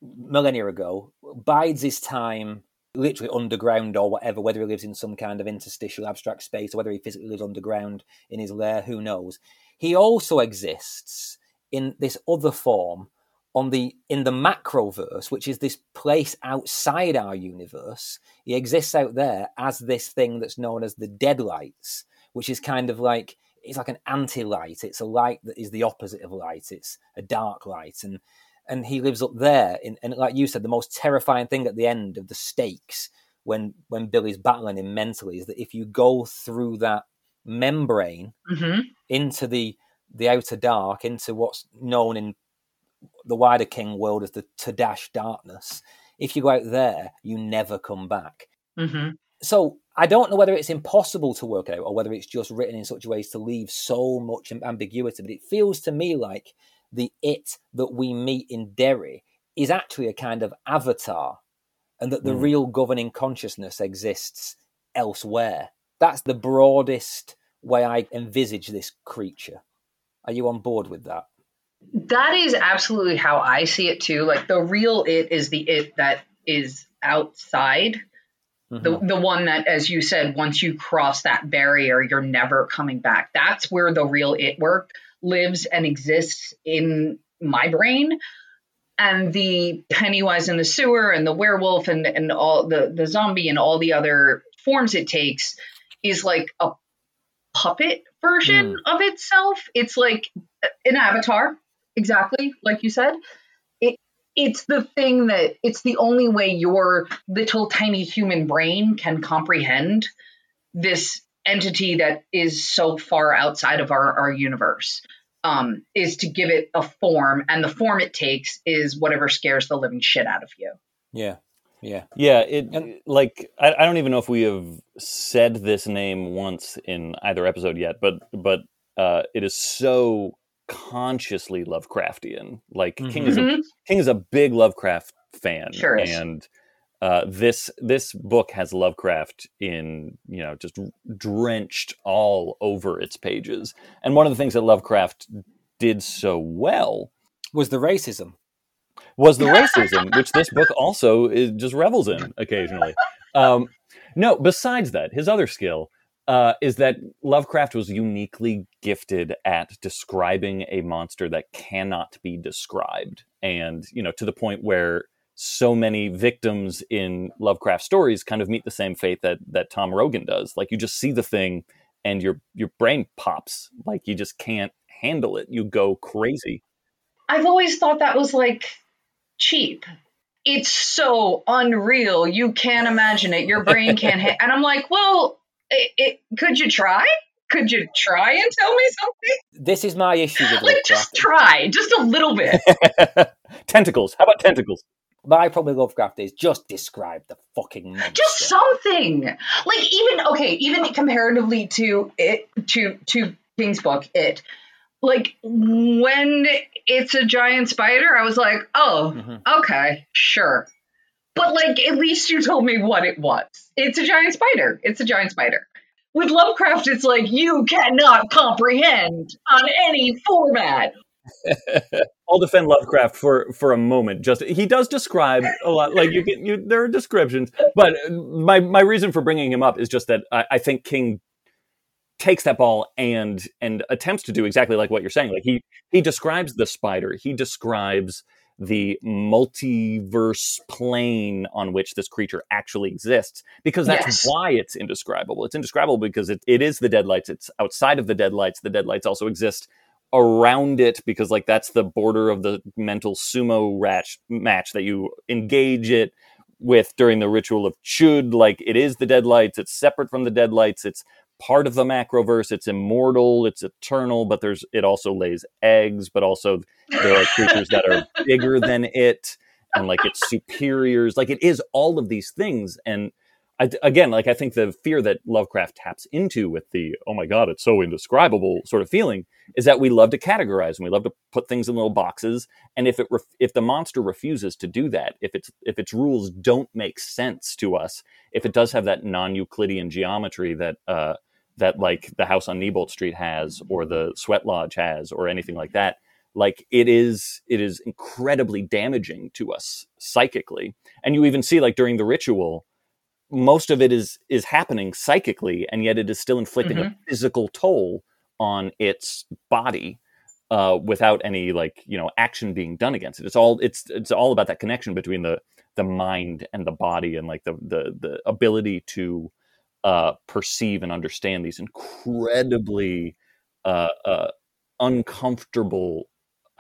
millennia ago, bides his time literally underground or whatever, whether he lives in some kind of interstitial abstract space or whether he physically lives underground in his lair, who knows. He also exists in this other form on the in the macroverse, which is this place outside our universe. He exists out there as this thing that's known as the deadlights, which is kind of like it's like an anti-light. It's a light that is the opposite of light. It's a dark light, and and he lives up there. In, and like you said, the most terrifying thing at the end of the stakes when when Billy's battling him mentally is that if you go through that membrane mm-hmm. into the the outer dark, into what's known in the wider King world as the Todash darkness, if you go out there, you never come back. Mm-hmm. So I don't know whether it's impossible to work it out or whether it's just written in such ways to leave so much ambiguity, but it feels to me like the it that we meet in Derry is actually a kind of avatar and that the mm. real governing consciousness exists elsewhere. That's the broadest way I envisage this creature. Are you on board with that? That is absolutely how I see it too. Like the real it is the it that is outside Mm-hmm. The, the one that, as you said, once you cross that barrier, you're never coming back. That's where the real it work lives and exists in my brain. and the Pennywise in the sewer and the werewolf and and all the the zombie and all the other forms it takes is like a puppet version mm. of itself. It's like an avatar, exactly like you said. It it's the thing that it's the only way your little tiny human brain can comprehend this entity that is so far outside of our, our universe um, is to give it a form, and the form it takes is whatever scares the living shit out of you. Yeah. Yeah. Yeah. It and, like I, I don't even know if we have said this name once in either episode yet, but but uh, it is so consciously Lovecraftian. Like mm-hmm. King is a mm-hmm. King is a big Lovecraft fan, sure and uh, this this book has Lovecraft in you know just drenched all over its pages. And one of the things that Lovecraft did so well was the racism. Was the racism, which this book also is, just revels in occasionally. Um, no, besides that, his other skill uh, is that Lovecraft was uniquely gifted at describing a monster that cannot be described, and you know to the point where so many victims in Lovecraft stories kind of meet the same fate that that Tom Rogan does. Like you just see the thing and your your brain pops. Like you just can't handle it. You go crazy. I've always thought that was like cheap. It's so unreal. You can't imagine it. Your brain can't. Ha- and I'm like, well, it, it, could you try? Could you try and tell me something? This is my issue with like, just try, just a little bit. tentacles. How about tentacles? my problem with Lovecraft is just describe the fucking monster. Just something. Like even okay, even comparatively to it to to King's book, it like when it's a giant spider, I was like, oh, mm-hmm. okay, sure. But like at least you told me what it was. It's a giant spider. It's a giant spider. With Lovecraft, it's like you cannot comprehend on any format I'll defend Lovecraft for for a moment. Just he does describe a lot. Like you get you, there are descriptions, but my my reason for bringing him up is just that I, I think King takes that ball and and attempts to do exactly like what you're saying. Like he he describes the spider. He describes the multiverse plane on which this creature actually exists because that's yes. why it's indescribable. It's indescribable because it, it is the deadlights. It's outside of the deadlights. The deadlights also exist around it because like that's the border of the mental sumo ratch, match that you engage it with during the ritual of chud like it is the deadlights it's separate from the deadlights it's part of the macroverse it's immortal it's eternal but there's it also lays eggs but also there are creatures that are bigger than it and like its superiors like it is all of these things and I, again, like I think the fear that Lovecraft taps into with the "oh my god, it's so indescribable" sort of feeling is that we love to categorize and we love to put things in little boxes. And if it ref- if the monster refuses to do that, if its if its rules don't make sense to us, if it does have that non-Euclidean geometry that uh, that like the house on Neibolt Street has, or the Sweat Lodge has, or anything like that, like it is it is incredibly damaging to us psychically. And you even see like during the ritual most of it is is happening psychically and yet it is still inflicting mm-hmm. a physical toll on its body uh, without any like you know action being done against it it's all it's it's all about that connection between the the mind and the body and like the the, the ability to uh, perceive and understand these incredibly uh, uh uncomfortable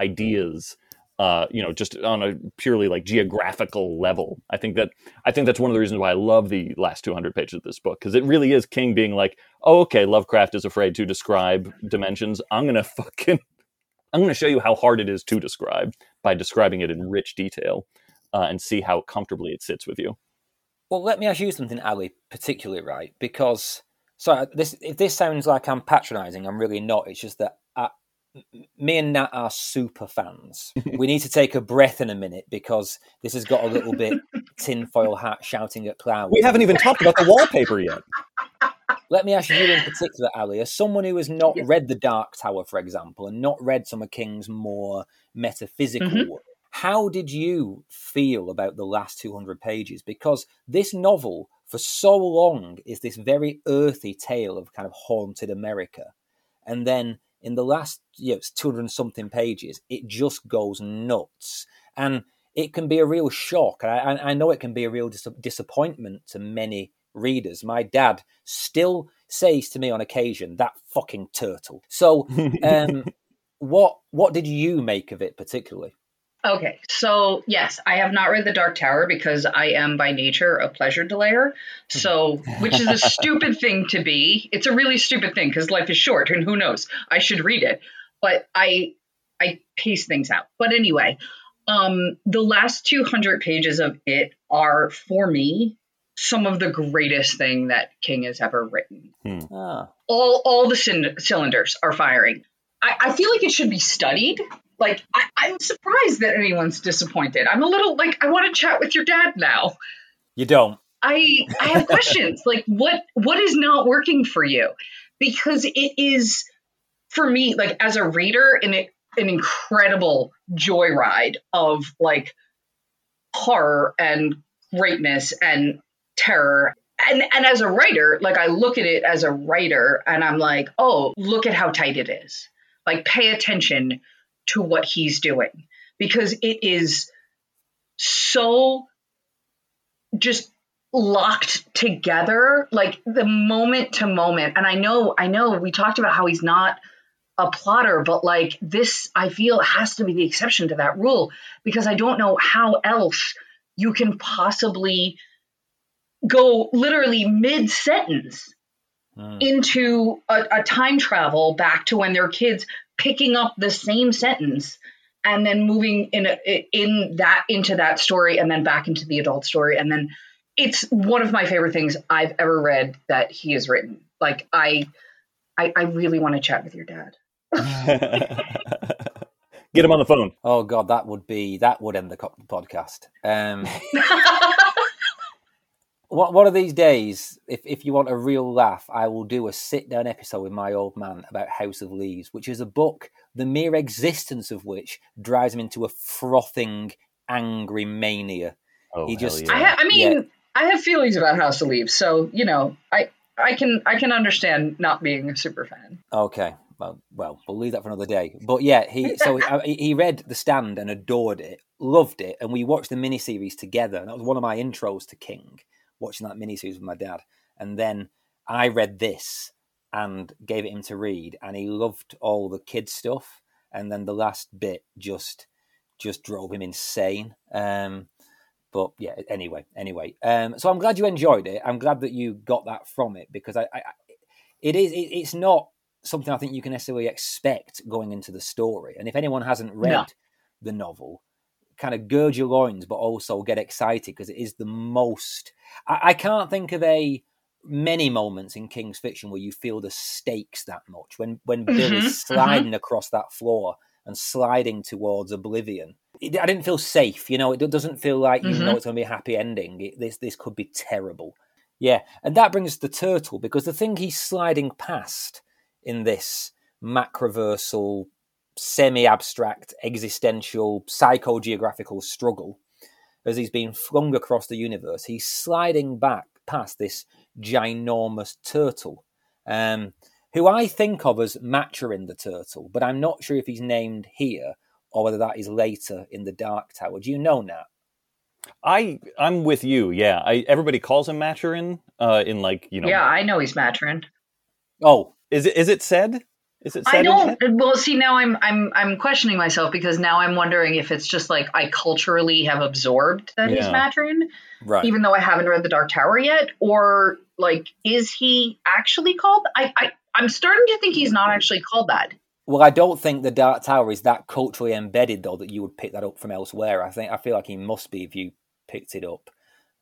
ideas uh, you know, just on a purely like geographical level. I think that I think that's one of the reasons why I love the last 200 pages of this book because it really is King being like, oh, okay, Lovecraft is afraid to describe dimensions. I'm gonna fucking, I'm gonna show you how hard it is to describe by describing it in rich detail, uh, and see how comfortably it sits with you. Well, let me ask you something, Ally, particularly right because. So this, if this sounds like I'm patronising, I'm really not. It's just that me and Nat are super fans. we need to take a breath in a minute because this has got a little bit tinfoil hat shouting at clouds. We haven't even talked about the wallpaper yet. Let me ask you in particular, Ally, as someone who has not read The Dark Tower, for example, and not read some of King's more metaphysical mm-hmm. work, how did you feel about the last 200 pages? Because this novel, for so long, is this very earthy tale of kind of haunted America. And then in the last you know, 200 something pages, it just goes nuts. and it can be a real shock. I, I know it can be a real dis- disappointment to many readers. My dad still says to me on occasion that fucking turtle. So, um, what what did you make of it particularly? Okay, so yes, I have not read The Dark Tower because I am by nature a pleasure delayer. So, which is a stupid thing to be. It's a really stupid thing because life is short and who knows? I should read it. But I I pace things out. But anyway, um the last 200 pages of it are for me some of the greatest thing that King has ever written. Hmm. Ah. All all the c- cylinders are firing. I, I feel like it should be studied like I, am surprised that anyone's disappointed. I'm a little like I want to chat with your dad now. You don't. I I have questions like what what is not working for you? Because it is for me like as a reader an an incredible joyride of like horror and greatness and terror and and as a writer like i look at it as a writer and i'm like oh look at how tight it is like pay attention to what he's doing. Because it is so just locked together like the moment to moment. And i know i know we talked about how he's not a plotter but like this i feel has to be the exception to that rule. Because i don't know how else you can possibly go literally mid sentence mm. into a, a, time travel back to when they're kids picking up the same sentence and then moving in a, in that into that story and then back into the adult story and then it's one of my favorite things I've ever read that he has written. Like I I, I really want to chat with your dad. Get him on the phone. Oh god, that would be that would end the podcast. Um one of these days, if, if you want a real laugh, I will do a sit down episode with my old man about House of Leaves, which is a book, the mere existence of which drives him into a frothing, angry mania. Oh, he just, yeah. I, ha- I mean, yeah. I have feelings about House of Leaves, so you know, I I can I can understand not being a super fan. Okay, well, well, we'll leave that for another day. But yeah, he so he, uh, he read The Stand and adored it, loved it, and we watched the miniseries together, and that was one of my intros to King watching that miniseries with my dad. And then I read this and gave it him to read, and he loved all the kid stuff. And then the last bit just just drove him insane. Um, but yeah, anyway, anyway. Um, so I'm glad you enjoyed it. I'm glad that you got that from it because I, I it is it, it's not something I think you can necessarily expect going into the story. And if anyone hasn't read no. the novel, kind of gird your loins, but also get excited because it is the most. I, I, can't think of a many moments in King's fiction where you feel the stakes that much. When when mm-hmm, Bill is mm-hmm. sliding mm-hmm. across that floor and sliding towards oblivion, it, I didn't feel safe. You know, it doesn't feel like you mm-hmm. know it's going to be a happy ending. It, this this could be terrible. Yeah, and that brings us to Turtle because the thing he's sliding past in this macroversal semi abstract, existential, psychogeographical struggle as he's being flung across the universe. He's sliding back past this ginormous turtle, um, who I think of as Maturin the turtle, but I'm not sure if he's named here or whether that is later in the Dark Tower. Do you know, Nat? I I'm with you. Yeah, I everybody calls him Maturin. Uh, in like you know. Yeah, I know he's Maturin. Oh, is it is it said? Is it? I don't. Well, see, now I'm I'm I'm questioning myself because now I'm wondering if it's just like I culturally have absorbed that yeah. he's Maturin, right? Even though I haven't read the Dark Tower yet, or like, is he actually called? I, I I'm starting to think he's not actually called that. Well, I don't think the Dark Tower is that culturally embedded, though, that you would pick that up from elsewhere. I think I feel like he must be if you picked it up.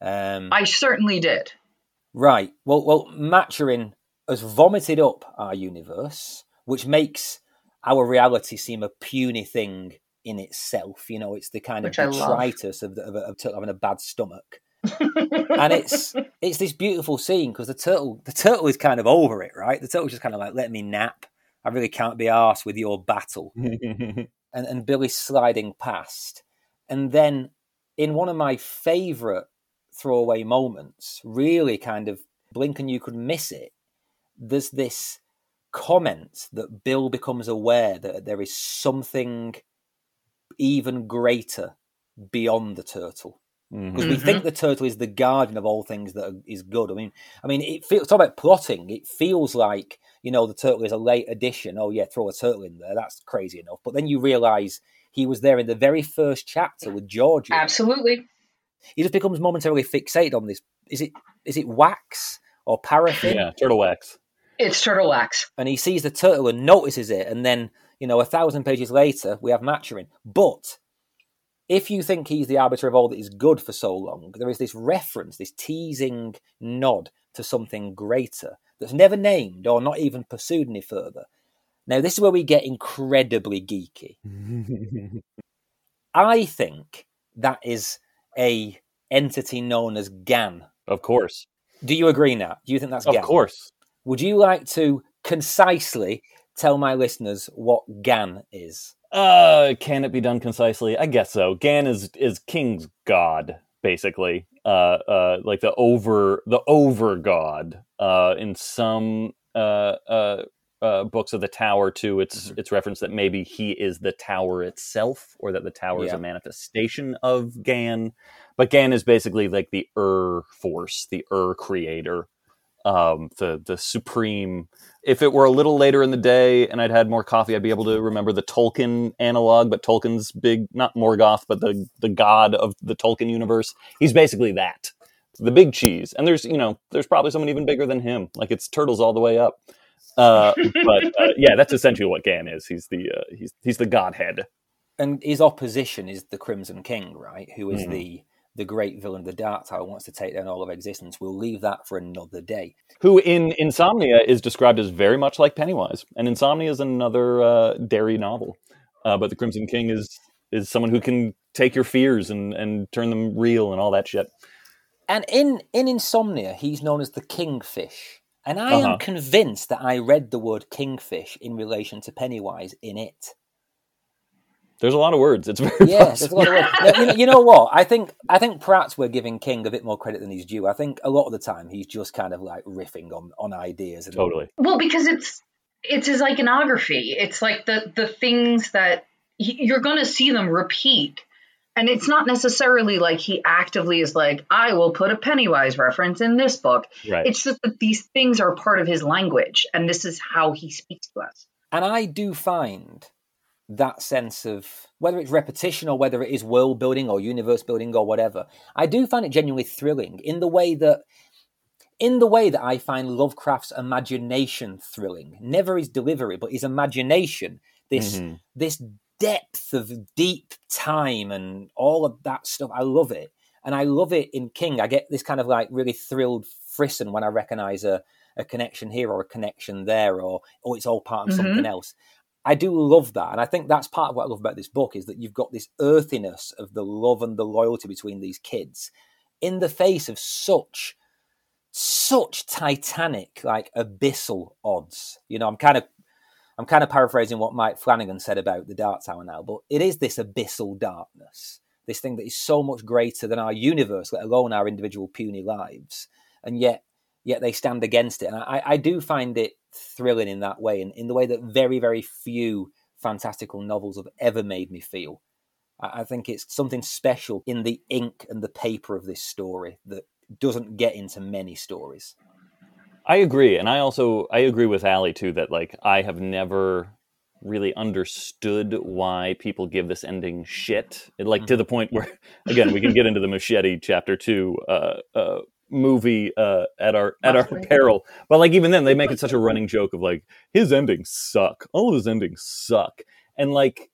Um, I certainly did. Right. Well, well, Maturin has vomited up our universe which makes our reality seem a puny thing in itself. You know, it's the kind which of detritus of, the, of, of, having a bad stomach. and it's it's this beautiful scene because the turtle the turtle is kind of over it, right? The turtle's just kind of like, let me nap. I really can't be arsed with your battle. and and Billy's sliding past. And then in one of my favourite throwaway moments, really kind of blink and you could miss it, there's this comment that Bill becomes aware that there is something even greater beyond the turtle mm-hmm. because we think mm-hmm. the turtle is the guardian of all things that are, is good. I mean, I mean, it feels talk about plotting. It feels like you know the turtle is a late addition. Oh yeah, throw a turtle in there. That's crazy enough. But then you realise he was there in the very first chapter with Georgie. Absolutely. He just becomes momentarily fixated on this. Is it is it wax or paraffin? Yeah, turtle wax. It's turtle wax. and he sees the turtle and notices it, and then you know a thousand pages later we have Maturin. But if you think he's the arbiter of all that is good for so long, there is this reference, this teasing nod to something greater that's never named or not even pursued any further. Now this is where we get incredibly geeky. I think that is a entity known as Gan. of course. Do you agree, now? Do you think that's Of Gan? course. Would you like to concisely tell my listeners what GAN is? Uh, can it be done concisely? I guess so. Gan is is King's god, basically. Uh, uh, like the over the over god. Uh, in some uh, uh, uh, books of the Tower too, it's Mhm. it's referenced that maybe he is the Tower itself, or that the Tower is a manifestation of Gan. But Gan is basically like the Ur force, the Ur creator, um, the the supreme if it were a little later in the day and I'd had more coffee, I'd be able to remember the Tolkien analog, but Tolkien's big, not Morgoth, but the, the god of the Tolkien universe. He's basically that. The big cheese. And there's, you know, there's probably someone even bigger than him. Like it's turtles all the way up. Uh, but uh, yeah, that's essentially what Gan is. He's the, uh, he's, he's the godhead. And his opposition is the Crimson King, right? Who is Mhm. the the great villain of the Dark Tower, wants to take down all of existence. We'll leave that for another day. Who in Insomnia is described as very much like Pennywise. And Insomnia is another uh, Derry novel. Uh, but the Crimson King is, is someone who can take your fears and, and turn them real and all that shit. And in in Insomnia, he's known as the Kingfish. And I Uh-huh. am convinced that I read the word kingfish in relation to Pennywise in it. There's a lot of words. It's very Yeah, there's a lot of words. Now, you, know, you know what? I think I think perhaps we're giving King a bit more credit than he's due. I think a lot of the time he's just kind of like riffing on on ideas. And, Totally. Well, because it's it's his iconography. It's like the the things that he, you're going to see them repeat, and it's not necessarily like he actively is like, I will put a Pennywise reference in this book. Right. It's just that these things are part of his language, and this is how he speaks to us. And I do find that sense of whether it's repetition or whether it is world building or universe building or whatever. I do find it genuinely thrilling in the way that in the way that I find Lovecraft's imagination thrilling. Never his delivery, but his imagination. This Mhm. this depth of deep time and all of that stuff. I love it. And I love it in King. I get this kind of like really thrilled frisson when I recognize a, a connection here or a connection there or oh it's all part of Mhm. something else. I do love that. And I think that's part of what I love about this book is that you've got this earthiness of the love and the loyalty between these kids in the face of such such titanic, like abyssal odds. You know, I'm kind of I'm kind of paraphrasing what Mike Flanagan said about the Dark Tower now, but it is this abyssal darkness, this thing that is so much greater than our universe, let alone our individual puny lives, and yet yet they stand against it. And I, I do find it thrilling in that way, and in the way that very very few fantastical novels have ever made me feel. I, I think it's something special in the ink and the paper of this story that doesn't get into many stories. I agree, and I also I agree with Ally too that like I have never really understood why people give this ending shit. It, like to the point where again we can get into the Muschietti chapter two uh, uh, movie uh, at our at our peril, but like even then they make it such a running joke of like his endings suck, all of his endings suck, and like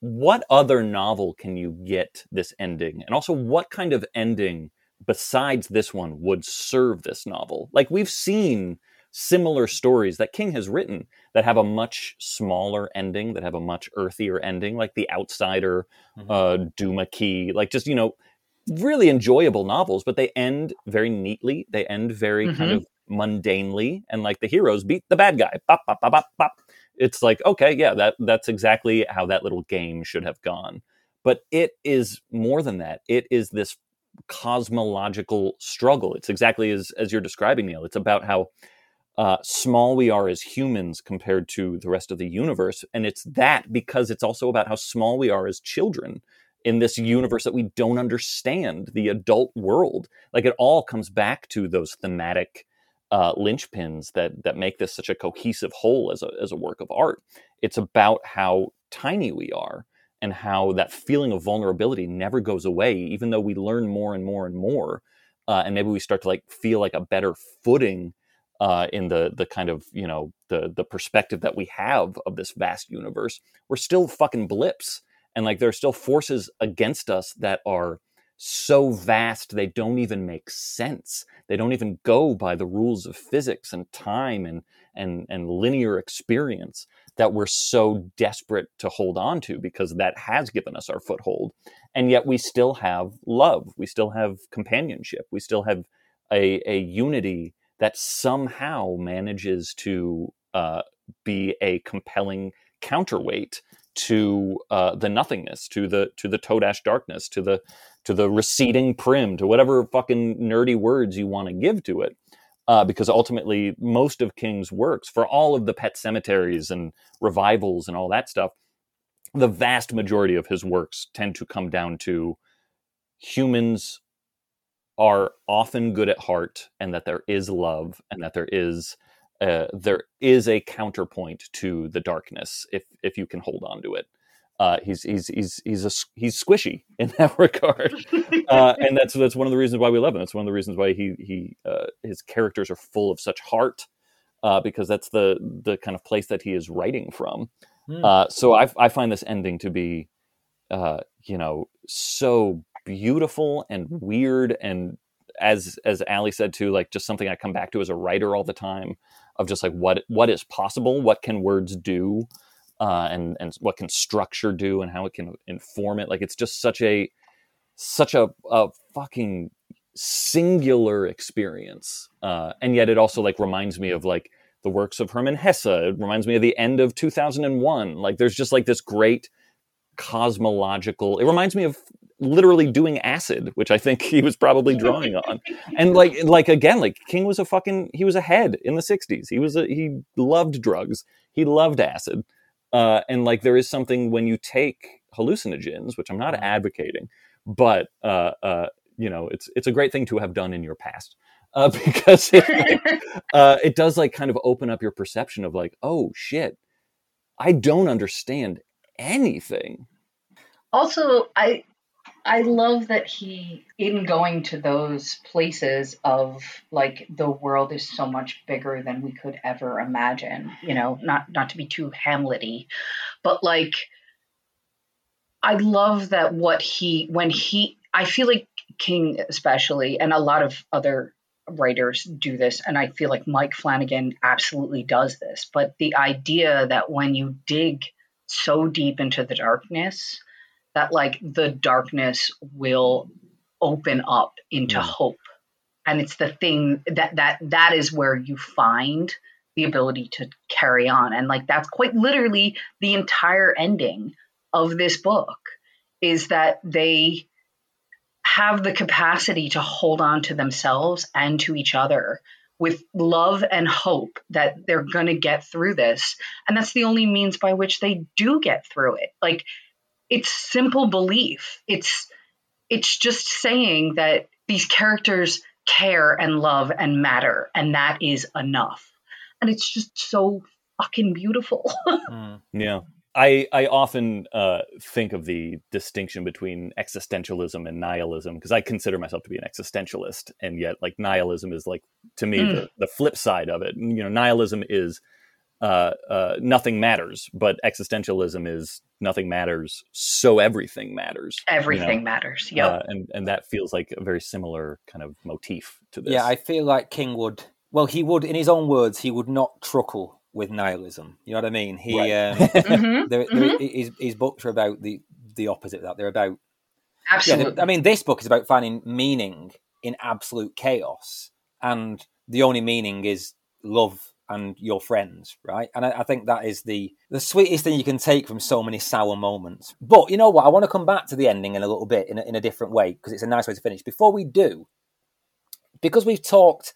what other novel can you get this ending, and also what kind of ending besides this one would serve this novel. Like we've seen similar stories that King has written that have a much smaller ending, that have a much earthier ending, like The Outsider, Mhm. uh, Duma Key, like just, you know, really enjoyable novels, but they end very neatly. They end very kind Mhm. of mundanely, and like the heroes beat the bad guy. Bop, bop, bop, bop, bop. It's like, okay, yeah, that that's exactly how that little game should have gone. But it is more than that. It is this cosmological struggle. It's exactly as as you're describing, Neil. It's about how uh, small we are as humans compared to the rest of the universe, and it's that because it's also about how small we are as children. In this universe that we don't understand, the adult world. Like it all comes back to those thematic uh, linchpins that that make this such a cohesive whole as a as a work of art. It's about how tiny we are and how that feeling of vulnerability never goes away, even though we learn more and more and more, uh, and maybe we start to like feel like a better footing uh, in the the kind of you know the the perspective that we have of this vast universe. We're still fucking blips and like there are still forces against us that are so vast they don't even make sense. They don't even go by the rules of physics and time and and and linear experience that we're so desperate to hold on to because that has given us our foothold. And yet we still have love. We still have companionship. We still have a, a unity that somehow manages to uh, be a compelling counterweight to uh, the nothingness, to the to the Todash darkness, to the to the receding prim, to whatever fucking nerdy words you want to give to it. Uh, because ultimately, most of King's works, for all of the pet cemeteries and revivals and all that stuff, the vast majority of his works tend to come down to humans are often good at heart and that there is love and that there is uh, there is a counterpoint to the darkness if if you can hold on to it. Uh, he's he's he's he's a, he's squishy in that regard, uh, and that's that's one of the reasons why we love him. That's one of the reasons why he he uh, his characters are full of such heart, uh, because that's the the kind of place that he is writing from. Mm. so I I find this ending to be, you know, so beautiful and weird and as as Ally said too, like just something I come back to as a writer all the time of just like what what is possible, what can words do, uh, and and what can structure do, and how it can inform it. Like it's just such a such a, a fucking singular experience, uh, and yet it also like reminds me of like the works of Hermann Hesse. It reminds me of the end of 2001. Like there's just like this great cosmological. It reminds me of literally doing acid, which I think he was probably drawing on. And like like again, like King was a fucking he was ahead in the 60s. He was a, he loved drugs. He loved acid. Uh, and like there is something when you take hallucinogens, which I'm not mm-hmm. advocating, but uh, uh, you know, it's it's a great thing to have done in your past. Uh, because it, like, uh, it does like kind of open up your perception of like, oh shit, I don't understand anything. Also, I I love that he, in going to those places of like the world is so much bigger than we could ever imagine. You know, not not to be too Hamlety, but like I love that what he when he I feel like King especially and a lot of other writers do this and I feel like Mike Flanagan absolutely does this. But the idea that when you dig so deep into the darkness that like the darkness will open up into yeah. hope. And it's the thing that that that is where you find the ability to carry on. And like that's quite literally the entire ending of this book is that they have the capacity to hold on to themselves and to each other with love and hope that they're going to get through this. And that's the only means by which they do get through it. Like it's simple belief. It's it's just saying that these characters care and love and matter, and that is enough. And it's just so fucking beautiful. mm. Yeah. I, I often uh, think of the distinction between existentialism and nihilism because I consider myself to be an existentialist, and yet like nihilism is like to me mm. the, the flip side of it. You know, nihilism is uh, uh, nothing matters, but existentialism is nothing matters, so everything matters. Everything you know? matters. Yeah, uh, and and that feels like a very similar kind of motif to this. Yeah, I feel like King would. Well, he would, in his own words, he would not truckle with nihilism. You know what I mean? He, right. um, mm-hmm. There, mm-hmm. his, his books are about the the opposite of that. They're about absolutely. Yeah, I mean, this book is about finding meaning in absolute chaos, and the only meaning is love and your friends, right? And I, I, think that is the the sweetest thing you can take from so many sour moments. But you know what? I want to come back to the ending in a little bit in a, in a different way because it's a nice way to finish. Before we do, because we've talked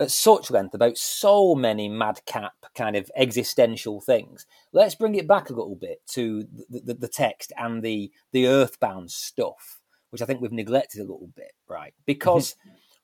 at such length about so many madcap kind of existential things. Let's bring it back a little bit to the, the, the text and the the earthbound stuff, which I think we've neglected a little bit, right? Mm-hmm. Because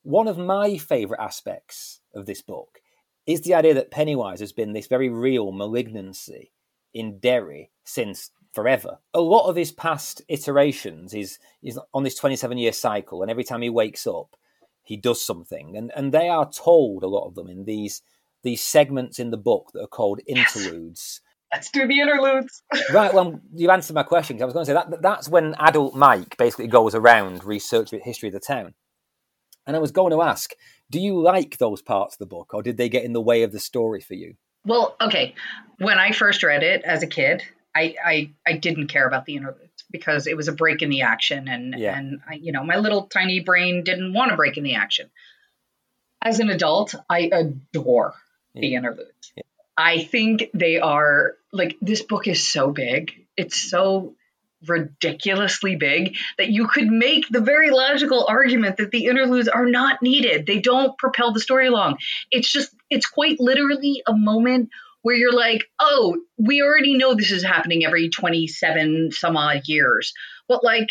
one of my favourite aspects of this book is the idea that Pennywise has been this very real malignancy in Derry since forever. A lot of his past iterations is is on this 27 year cycle, and every time he wakes up, he does something, and and they are told a lot of them in these these segments in the book that are called interludes. Yes. Let's do the interludes. right. Well, you answered my question. because I was going to say that that's when adult Mike basically goes around researching the history of the town. And I was going to ask, do you like those parts of the book, or did they get in the way of the story for you? Well, okay. When I first read it as a kid, I I, I didn't care about the interludes because it was a break in the action, and yeah. and I, you know my little tiny brain didn't want to break in the action. As an adult, I adore yeah. the interludes. Yeah. I think they are like this book is so big. It's so ridiculously big that you could make the very logical argument that the interludes are not needed. They don't propel the story along. It's just it's quite literally a moment where you're like, oh, we already know this is happening every 27 some odd years. But like,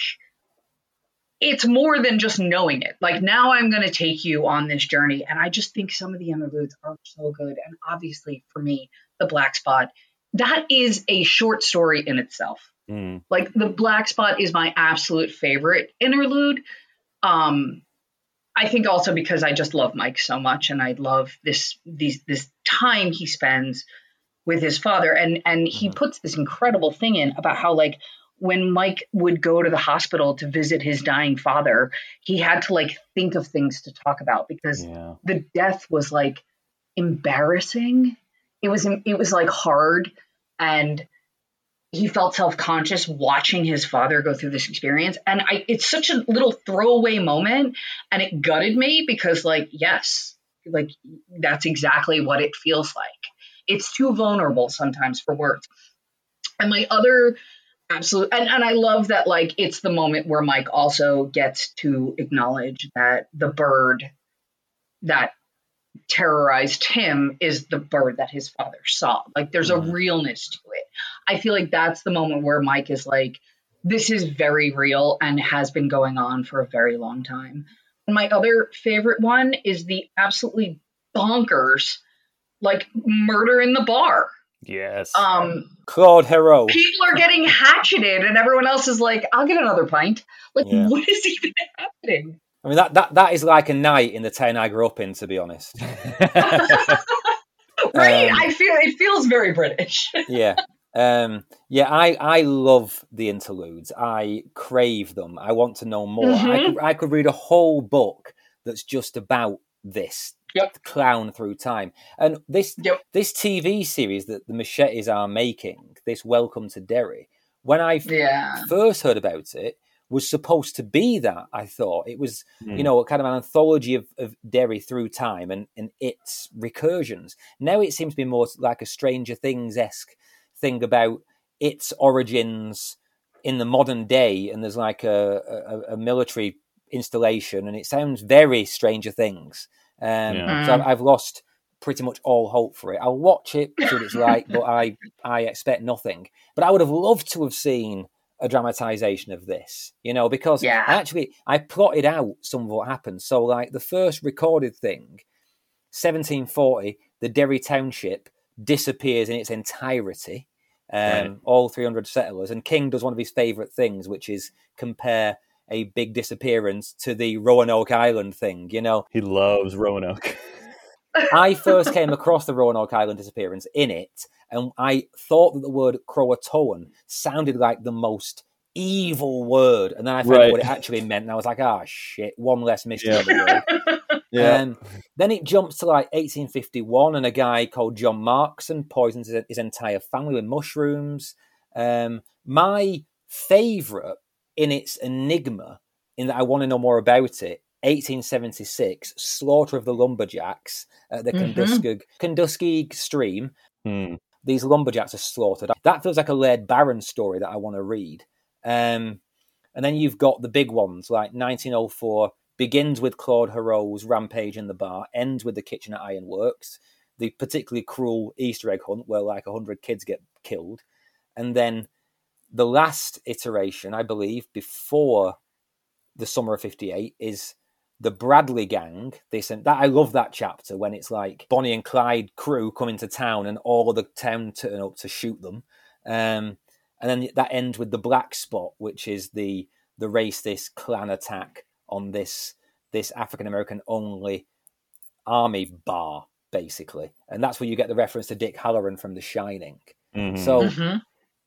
it's more than just knowing it. Like, now I'm going to take you on this journey. And I just think some of the interludes are so good. And obviously, for me, The Black Spot, that is a short story in itself. Mm. Like, The Black Spot is my absolute favorite interlude. Um, I think also because I just love Mike so much, and I love this these this time he spends with his father, and and he mm-hmm. puts this incredible thing in about how like when Mike would go to the hospital to visit his dying father, he had to like think of things to talk about because yeah. the death was like embarrassing. It was it was like hard and he felt self-conscious watching his father go through this experience and I it's such a little throwaway moment and it gutted me because like yes like that's exactly what it feels like. It's too vulnerable sometimes for words. And my other absolute and, and i love that like it's the moment where mike also gets to acknowledge that the bird that terrorized him is the bird that his father saw. Like there's a realness to it. I feel like that's the moment where Mike is like, this is very real and has been going on for a very long time. And my other favorite one is the absolutely bonkers, like murder in the bar. Yes. Um, Claude Héroux. People are getting hatcheted, and everyone else is like, "I'll get another pint." Like, yeah. what is even happening? I mean that, that that is like a night in the town I grew up in, to be honest. right? Um, I feel it feels very British. yeah. Um, yeah, I, I love the interludes. I crave them. I want to know more. Mm-hmm. I, could, I could read a whole book that's just about this yep. clown through time. And this yep. this TV series that the Muschiettis are making, this Welcome to Derry, when I yeah. first heard about it, was supposed to be that. I thought it was, mm. you know, a kind of an anthology of, of Derry through time and, and its recursions. Now it seems to be more like a Stranger Things esque thing about its origins in the modern day, and there's like a, a, a military installation, and it sounds very Stranger Things. Um, yeah. So I've, I've, lost pretty much all hope for it. I'll watch it, see what it's like, but I I expect nothing. But I would have loved to have seen a dramatization of this, you know, because yeah. actually I plotted out some of what happened. So, like the first recorded thing, 1740, the Derry Township disappears in its entirety, um, right. all 300 settlers, and King does one of his favourite things, which is compare a big disappearance to the Roanoke Island thing, you know. He loves Roanoke. I first came across the Roanoke Island disappearance in it and I thought that the word Croatoan sounded like the most evil word, and then I found right. what it actually meant, and I was like, "Ah, oh, shit, one less mystery." Yeah. yeah. Um, then it jumps to like 1851, and a guy called John Markson poisons his, his entire family with mushrooms. Um, my favorite in its enigma, in that I want to know more about it, 1876, slaughter of the lumberjacks at the mm-hmm. Kenduskeag Stream. Hmm these lumberjacks are slaughtered. That feels like a Laird Barron story that I want to read. Um, and then you've got the big ones like 1904 begins with Claude Héroux's rampage in the bar, ends with the Kitchener Ironworks, the particularly cruel Easter egg hunt where like hundred kids get killed, and then the last iteration, I believe, before the summer of '58 is the Bradley gang. They sent that. I love that chapter when it's like Bonnie and Clyde crew come into town and all of the town turn up to shoot them. Um, and then that ends with the Black Spot, which is the the racist clan attack on this this African American only army bar, basically, and that's where you get the reference to Dick Hallorann from The Shining. Mm-hmm. So, mm-hmm.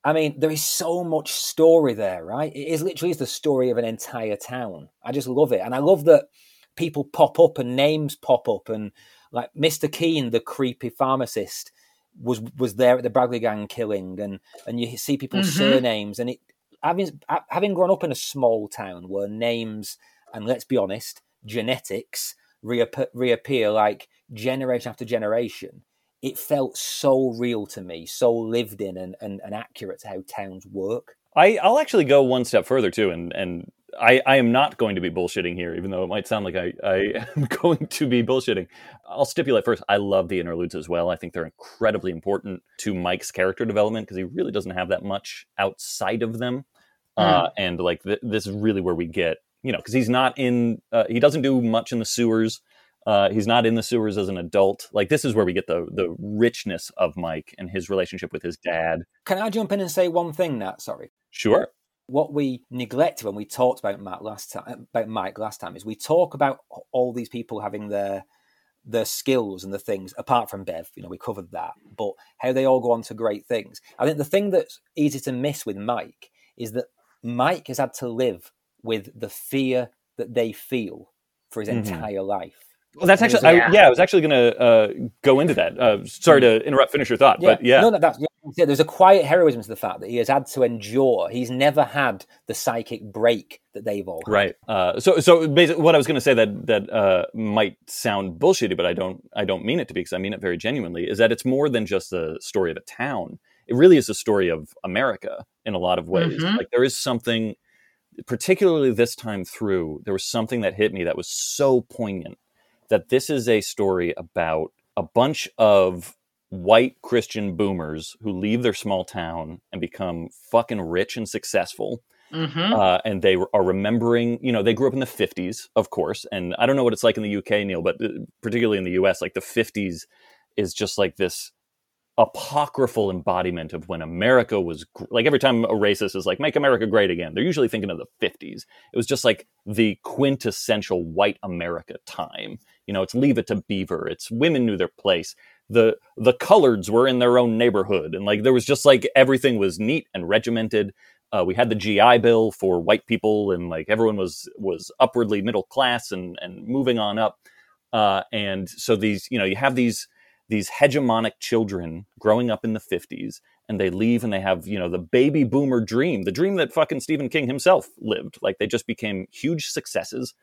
I mean, there is so much story there, right? It is literally is the story of an entire town. I just love it, and I love that people pop up and names pop up, and like Mister Keene, the creepy pharmacist, was was there at the Bradley Gang killing, and and you see people's mm-hmm. surnames, and it having having grown up in a small town where names and let's be honest, genetics reappear, reappear like generation after generation, it felt so real to me, so lived in and, and, and accurate to how towns work. I, I'll actually go one step further too, and and I, I am not going to be bullshitting here, even though it might sound like I, I am going to be bullshitting. I'll stipulate first, I love the interludes as well. I think they're incredibly important to Mike's character development because he really doesn't have that much outside of them. Mm. Uh, and like th- this is really where we get you know, because he's not in, uh, he doesn't do much in the sewers. Uh, he's not in the sewers as an adult. Like this is where we get the the richness of Mike and his relationship with his dad. Can I jump in and say one thing, Nat? Sorry. Sure. What we neglected when we talked about Matt last time, about Mike last time, is we talk about all these people having their their skills and the things apart from Bev. You know, we covered that, but how they all go on to great things. I think the thing that's easy to miss with Mike is that Mike has had to live with the fear that they feel for his mm-hmm. entire life. Well, that's actually, I, yeah. yeah. I was actually going to uh, go into that. Uh, sorry to interrupt, finish your thought, yeah. but yeah. No, no, that's, yeah, there's a quiet heroism to the fact that he has had to endure. He's never had the psychic break that they've all had. Right. Uh, so, so basically, what I was going to say that that uh, might sound bullshitty, but I don't, I don't mean it to be because I mean it very genuinely. Is that it's more than just a story of a town. It really is a story of America in a lot of ways. Mm-hmm. Like there is something particularly this time through, there was something that hit me that was so poignant that this is a story about a bunch of white Christian boomers who leave their small town and become fucking rich and successful. Mm-hmm. Uh, and they are remembering, you know, they grew up in the 50s, of course. And I don't know what it's like in the UK, Neil, but uh, particularly in the US, like the 50s is just like this apocryphal embodiment of when America was like every time a racist is like make America great again they're usually thinking of the 50s it was just like the quintessential white America time. You know it's leave it to beaver it's women knew their place. The the coloreds were in their own neighborhood and like there was just like everything was neat and regimented. Uh, we had the GI Bill for white people and like everyone was was upwardly middle class and and moving on up. Uh, and so these you know you have these these hegemonic children growing up in the 50s and they leave and they have you know the baby boomer dream the dream that fucking stephen king himself lived. Like they just became huge successes.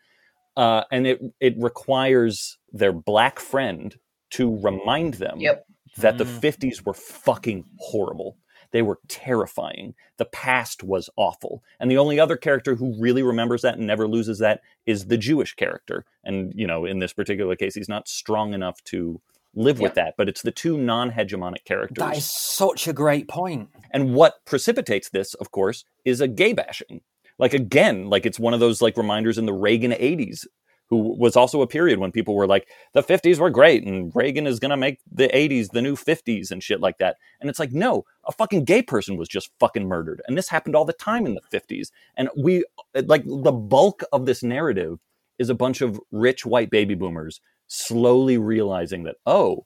Uh, and it it requires their black friend to remind them yep. that the 50s mm. were fucking horrible. They were terrifying. The past was awful. And the only other character who really remembers that and never loses that is the jewish character. And you know in this particular case he's not strong enough to live with that. But it's the two non hegemonic characters. That is such a great point. And what precipitates this, of course, is a gay bashing. Like again, like it's one of those like reminders in the Reagan 80s, who was also a period when people were like, the 50s were great and Reagan is gonna make the 80s the new 50s and shit like that. And it's like, no, a fucking gay person was just fucking murdered. And this happened all the time in the 50s. And we like the bulk of this narrative is a bunch of rich white baby boomers slowly realizing that, oh,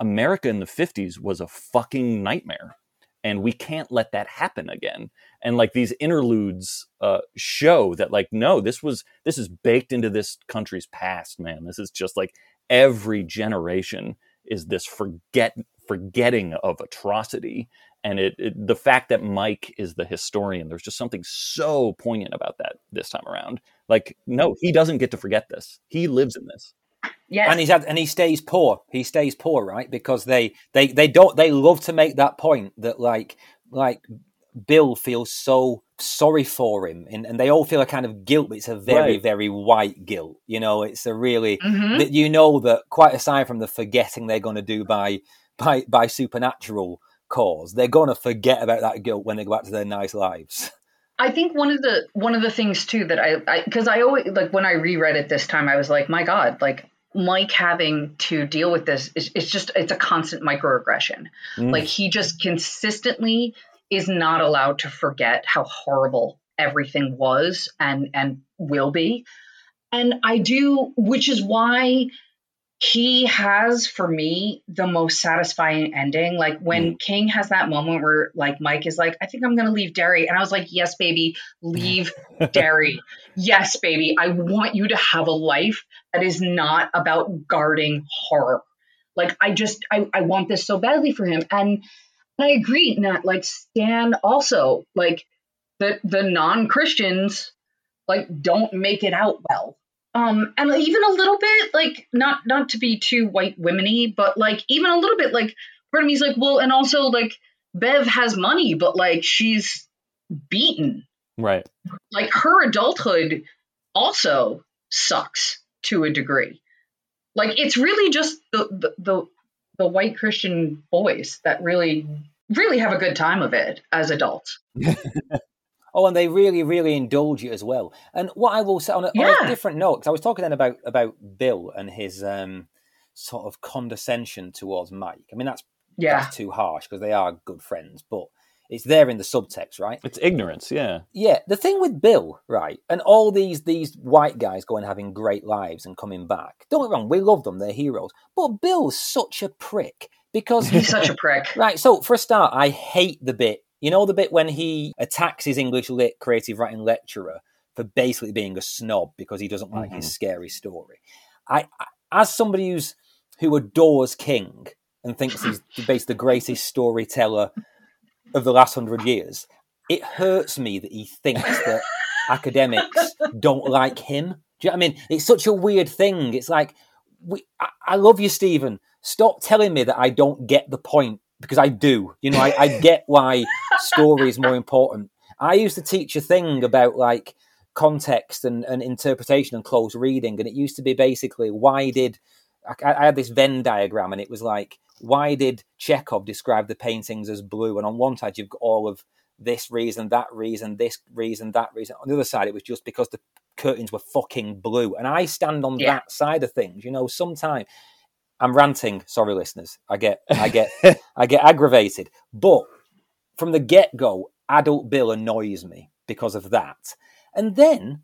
America in the 50s was a fucking nightmare. And we can't let that happen again. And like these interludes uh, show that, like, no, this was, this is baked into this country's past, man. This is just like every generation is this forget, forgetting of atrocity. And it, it the fact that Mike is the historian, there's just something so poignant about that this time around. Like, no, he doesn't get to forget this. He lives in this. Yes. And he's had, and he stays poor. He stays poor, right? Because they, they, they don't, they love to make that point that like, like Bill feels so sorry for him, and, and they all feel a kind of guilt, but it's a very, Right. very white guilt. You know, it's a really Mhm. that you know that quite aside from the forgetting they're going to do by by by supernatural cause, they're going to forget about that guilt when they go back to their nice lives. I think one of the one of the things too that I because I, always like when I reread it this time I was like my God like Mike having to deal with this is it's just it's a constant microaggression Mm. like he just consistently is not allowed to forget how horrible everything was and and will be and I do which is why he has for me the most satisfying ending. Like when mm. king has that moment where like mike is like i think i'm gonna leave derry. And i was like yes baby leave derry. Yes baby i want you to have a life that is not about guarding horror. Like i just i, I want this so badly for him. And, and i agree nat like stan also like the the non-christians like don't make it out well um and even a little bit like not not to be too white womany but like even a little bit like part of me's like well and also like bev has money but like she's beaten. Right. like her adulthood also sucks to a degree. Like it's really just the the the, the white christian boys that really really have a good time of it as adults Oh, and they really, really indulge you as well. And what I will say on a, on a different note, because I was talking then about about Bill and his um, sort of condescension towards Mike. I mean, that's yeah that's too harsh because they are good friends, but it's there in the subtext, right? It's ignorance. Yeah. Yeah, the thing with Bill, right, and all these these white guys going having great lives and coming back. Don't get me wrong, we love them; they're heroes. But Bill's such a prick because he's such a prick Right, so for a start, I hate the bit. You know the bit when he attacks his English lit creative writing lecturer for basically being a snob because he doesn't like his mm-hmm. scary story. I, I as somebody who's who adores King and thinks he's basically the greatest storyteller of the last hundred years, it hurts me that he thinks that academics don't like him. Do you know what I mean? It's such a weird thing. It's like, we, I, I love you, Stephen. Stop telling me that I don't get the point because I do. You know, I, I get why story is more important. I used to teach a thing about like context and, and interpretation and close reading, and it used to be basically why did I, I had this Venn diagram, and it was like why did Chekhov describe the paintings as blue? And on one side you've got all of this reason, that reason, this reason, that reason. On the other side, it was just because the curtains were fucking blue. And I stand on Yeah. that side of things. You know, sometimes I'm ranting. Sorry, listeners. I get, I get, I get aggravated. But from the get go, adult Bill annoys me because of that. And then,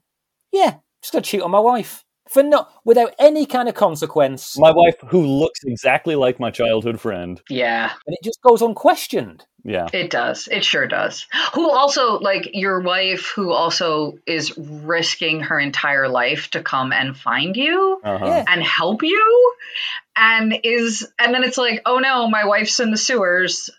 yeah, just gonna cheat on my wife for not without any kind of consequence, My wife, who looks exactly like my childhood friend. yeah and it just goes unquestioned. Yeah. It does. It sure does. Who also, like your wife, who also is risking her entire life to come and find you Uh-huh. And help you, and is, and then it's like, oh no, my wife's in the sewers.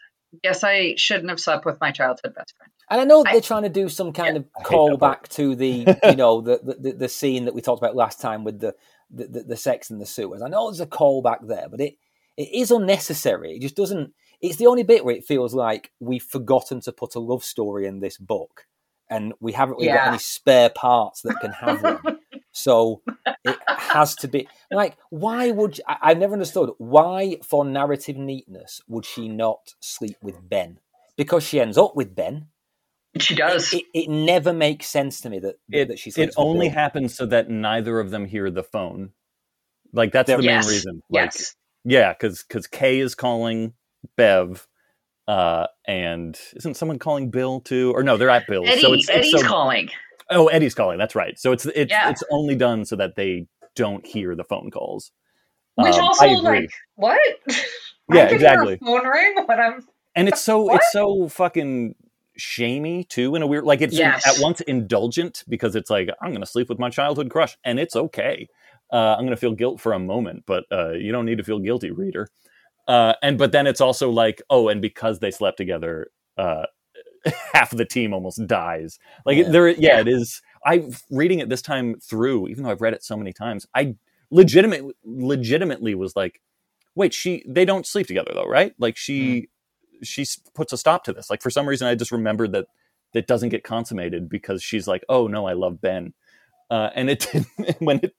Guess I shouldn't have slept with my childhood best friend. And I know I- they're trying to do some kind of I hate call back to the, you know, the, the the- the scene that we talked about last time with the the, the, the sex in the sewers. I know there's a call back there, but it it is unnecessary. It just doesn't. It's the only bit where it feels like we've forgotten to put a love story in this book, and we haven't really got any spare parts that can have one. so it has to be like, why would I, I've never understood why, for narrative neatness, would she not sleep with Ben? Because she ends up with Ben. She does. It, it never makes sense to me that It, that she it only Bill. happens so that neither of them hear the phone. Like that's the yes. main reason. Like yes. yeah, because because Kay is calling Bev, uh, and isn't someone calling Bill too? Or no, they're at Bill's. Eddie, so it's, it's Eddie's so, calling. Oh Eddie's calling. That's right. So it's it's Yeah. it's only done so that they don't hear the phone calls. Which Um, also, like, what? Yeah, exactly. Phone ring when I'm. and it's so What? it's so fucking shamey too in a weird like it's Yes. at once indulgent because it's like i'm gonna sleep with my childhood crush and it's okay uh, i'm gonna feel guilt for a moment but uh, you don't need to feel guilty reader uh, and but then it's also like oh and because they slept together uh, half of the team almost dies. Like Yeah. there yeah, it is. I reading it this time through even though i've read it so many times i legitimately legitimately was like wait she they don't sleep together though right? Like she she puts a stop to this. Like for some reason i just remembered that that doesn't get consummated because she's like, "Oh no, I love Ben," uh, and it didn't when it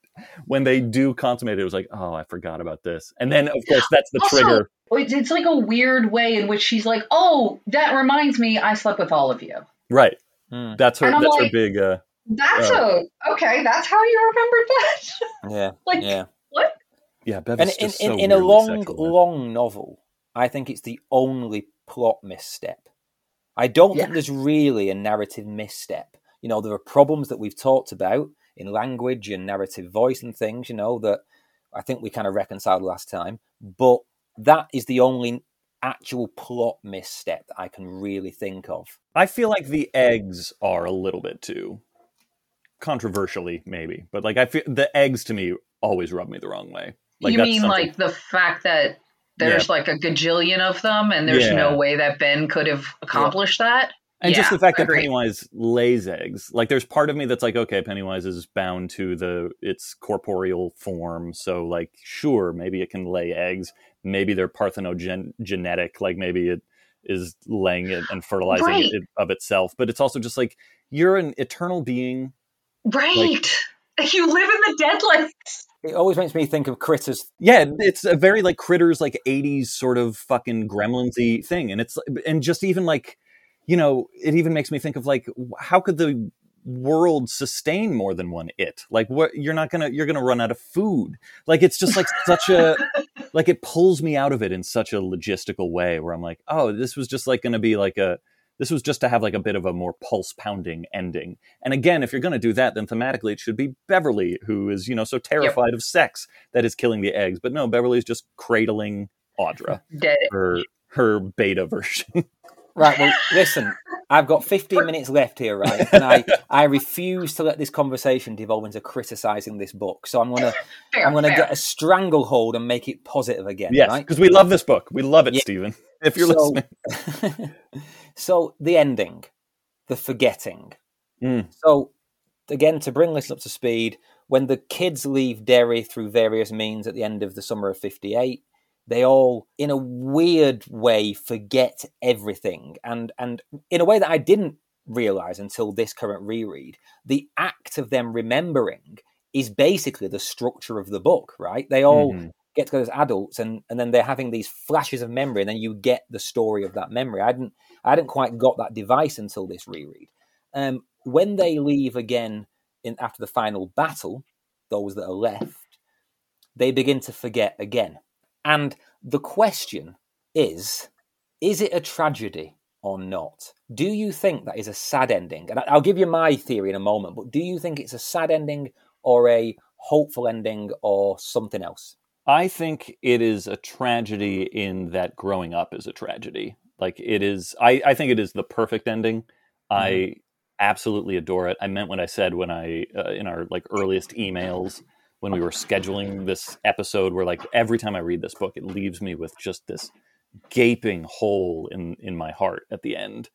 when they do consummate it, it was like, "Oh, I forgot about this," and then of course that's the Also, trigger. It's like a weird way in which she's like, "Oh, that reminds me, I slept with all of you." Right. Mm. That's her. And I'm That's her big. Uh, That's a okay. That's how you remembered that. Yeah, like yeah. what? yeah, Bev And in, just in, so in a long, sexual. long novel, I think it's the only plot misstep. I don't Yeah. think there's really a narrative misstep. You know, there are problems that we've talked about in language and narrative voice and things, you know, that I think we kind of reconciled last time. But that is the only actual plot misstep that I can really think of. I feel like the eggs are a little bit too controversially, maybe, but like I feel the eggs to me always rub me the wrong way. Like you mean something- like the fact that there's like a gajillion of them, and there's Yeah. no way that Ben could have accomplished that? and just the fact that agreed. Pennywise lays eggs. Like there's part of me that's like, okay, Pennywise is bound to the its corporeal form, so like sure, maybe it can lay eggs. Maybe they're parthenogenetic, like maybe it is laying it and fertilizing Right. it of itself. But it's also just like you're an eternal being. Right. you live in the deadlands. It always makes me think of critters. Yeah, it's a very like critters like 80s sort of fucking gremlinsy thing and it's and just even like you know, it even makes me think of like how could the world sustain more than one it? Like what you're not going to you're going to run out of food. Like it's just like such a like it pulls me out of it in such a logistical way where I'm like, "Oh, this was just like going to be like a this was just to have like a bit of a more pulse pounding ending. And again, if you're going to do that, then thematically it should be Beverly, who is, you know, so terrified of sex that is killing the eggs. But no, Beverly's just cradling Audra, Dead. her her beta version. Right, well, listen, I've got 15 minutes left here, right? And I, I refuse to let this conversation devolve into criticising this book. So I'm going to Fair, I'm going to fair. get a stranglehold and make it positive again, yes, right? because we love this book. We love it, Yeah. Stephen. If you're So- listening. so the ending, the forgetting. Mm. So again, to bring this up to speed, when the kids leave Derry through various means at the end of the summer of '58, they all, in a weird way, forget everything, and and in a way that I didn't realize until this current reread. The act of them remembering is basically the structure of the book, right? They all Mhm. get together as adults and, and then they're having these flashes of memory and then you get the story of that memory. I didn't I hadn't quite got that device until this reread. Um, when they leave again in after the final battle, those that are left, they begin to forget again. And the question is, is it a tragedy or not? Do you think that is a sad ending? And I'll give you my theory in a moment, but do you think it's a sad ending or a hopeful ending or something else? I think it is a tragedy in that growing up is a tragedy. Like it is, I, I think it is the perfect ending. I absolutely adore it. I meant what I said when I, uh, in our like earliest emails, when we were scheduling this episode, where like every time I read this book, it leaves me with just this gaping hole in, in my heart at the end.